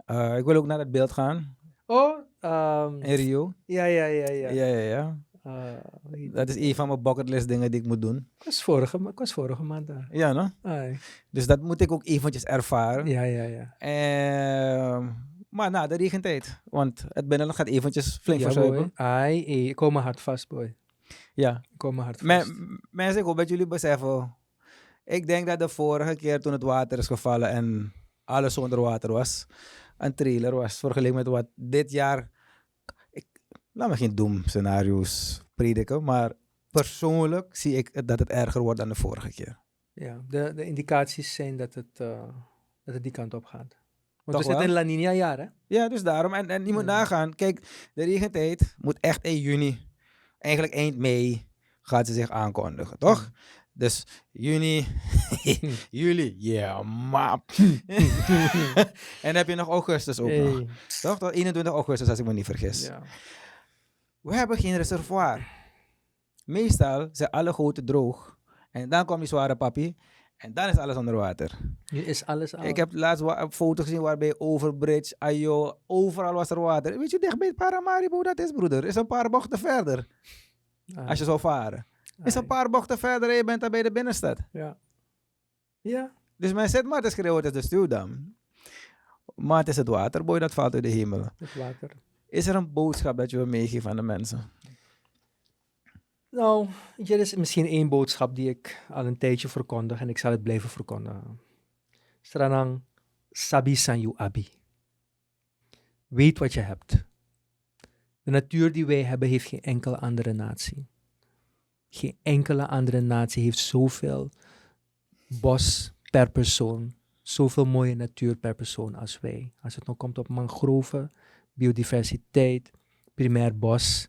Eh, ik wil ook naar het beeld gaan Oh, ehm, in Rio. ja, ja, ja, ja. Ja, ja, ja. Eh, Dat is een van mijn bucketlist dingen die ik moet doen. ik, was vorige, ik was vorige maand daar. Ja, no? Ai. Dus dat moet ik ook eventjes ervaren. Ja, ja, ja. Ehm, maar na de regentijd. Want het binnenland gaat eventjes flink ja, verzuipen. Ai, eh, ik kom me hard vast, boy. Ja. Ik kom hard vast. m- mensen, ik hoop dat jullie beseffen. Ik denk dat de vorige keer toen het water is gevallen en alles zonder water was, een trailer was. Vergeleken met wat dit jaar. Laat me geen doemscenario's prediken, maar persoonlijk zie ik dat het erger wordt dan de vorige keer. Ja, de, de indicaties zijn dat het, eh, dat het die kant op gaat. Want Toch we zitten in? La Nina jaar, hè? Ja, dus daarom. En, en je moet Ja. nagaan. Kijk, de regentijd moet echt in juni, eigenlijk eind mei, gaat ze zich aankondigen, toch? Dus juni, <laughs> juli, ja, map. <laughs> <laughs> en dan heb je nog augustus ook nog. Toch? Tot 21 augustus, als ik me niet vergis. Ja. We hebben geen reservoir. Meestal zijn alle goten droog. En dan komt die zware papi. En dan is alles onder water. Nu is alles al. Ik heb laatst wa- een foto gezien waarbij Overbridge, Ayo, overal was er water. Weet je, dicht bij Paramaribo dat is, broeder. Is een paar bochten verder, Ai, als je zou varen. Is een ai. paar bochten verder en je bent dan bij de binnenstad. Ja. Ja. Dus men zit maar te schreeuwen, het is de stuwdam. Maar het is het water, boy, dat valt uit de hemel. Het water. Is er een boodschap dat je wil meegeven aan de mensen? Nou, er is misschien één boodschap die ik al een tijdje verkondig en ik zal het blijven verkondigen. Stranang Sabi Sanyu Abi. Weet wat je hebt. De natuur die wij hebben heeft geen enkele andere natie. Geen enkele andere natie heeft zoveel bos per persoon, zoveel mooie natuur per persoon als wij. Als het nog komt op mangroven, biodiversiteit, primair bos,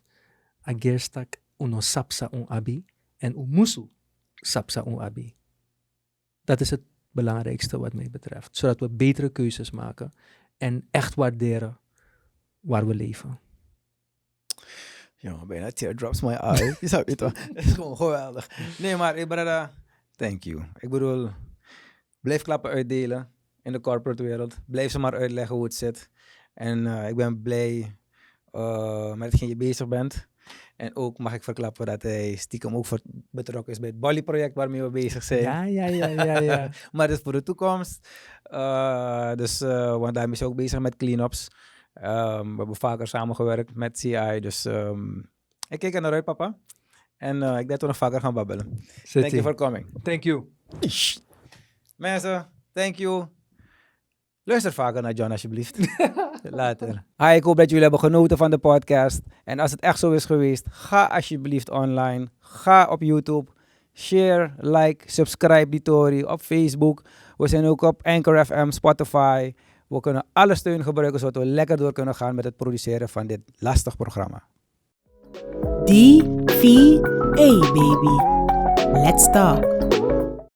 agerstak, uno sapsa un abi en umusu sapsa un abi. Dat is het belangrijkste wat mij betreft. Zodat we betere keuzes maken en echt waarderen waar we leven. Jongen, bijna teardrops my eye. je zou het? <laughs> Het is gewoon geweldig. Nee, maar eh, brada, thank you. Ik bedoel, blijf klappen uitdelen in de corporate wereld. Blijf ze maar uitleggen hoe het zit. En eh, ik ben blij eh, met hetgeen je bezig bent. En ook mag ik verklappen dat hij stiekem ook voor- betrokken is bij het Bali-project waarmee we bezig zijn. Ja, ja, ja, ja, ja. <laughs> maar dat is voor de toekomst. Eh, dus, eh, want daarmee is hij ook bezig met clean-ups. Ehm, we hebben vaker samengewerkt met CI. Dus ehm, ik kijk er naar uit, papa. En ik denk dat we nog vaker gaan babbelen. Zit Thank you for coming. Thank you. Mensen, thank you. Luister vaker naar John, alsjeblieft. <laughs> <laughs> Later. Hi, ik hoop dat jullie hebben genoten van de podcast. En als het echt zo is geweest, ga alsjeblieft online. Ga op YouTube. Share, like, subscribe die Tory op Facebook. We zijn ook op Anchor FM, Spotify. We kunnen alle steun gebruiken zodat we lekker door kunnen gaan met het produceren van dit lastig programma. DVA baby. Let's talk.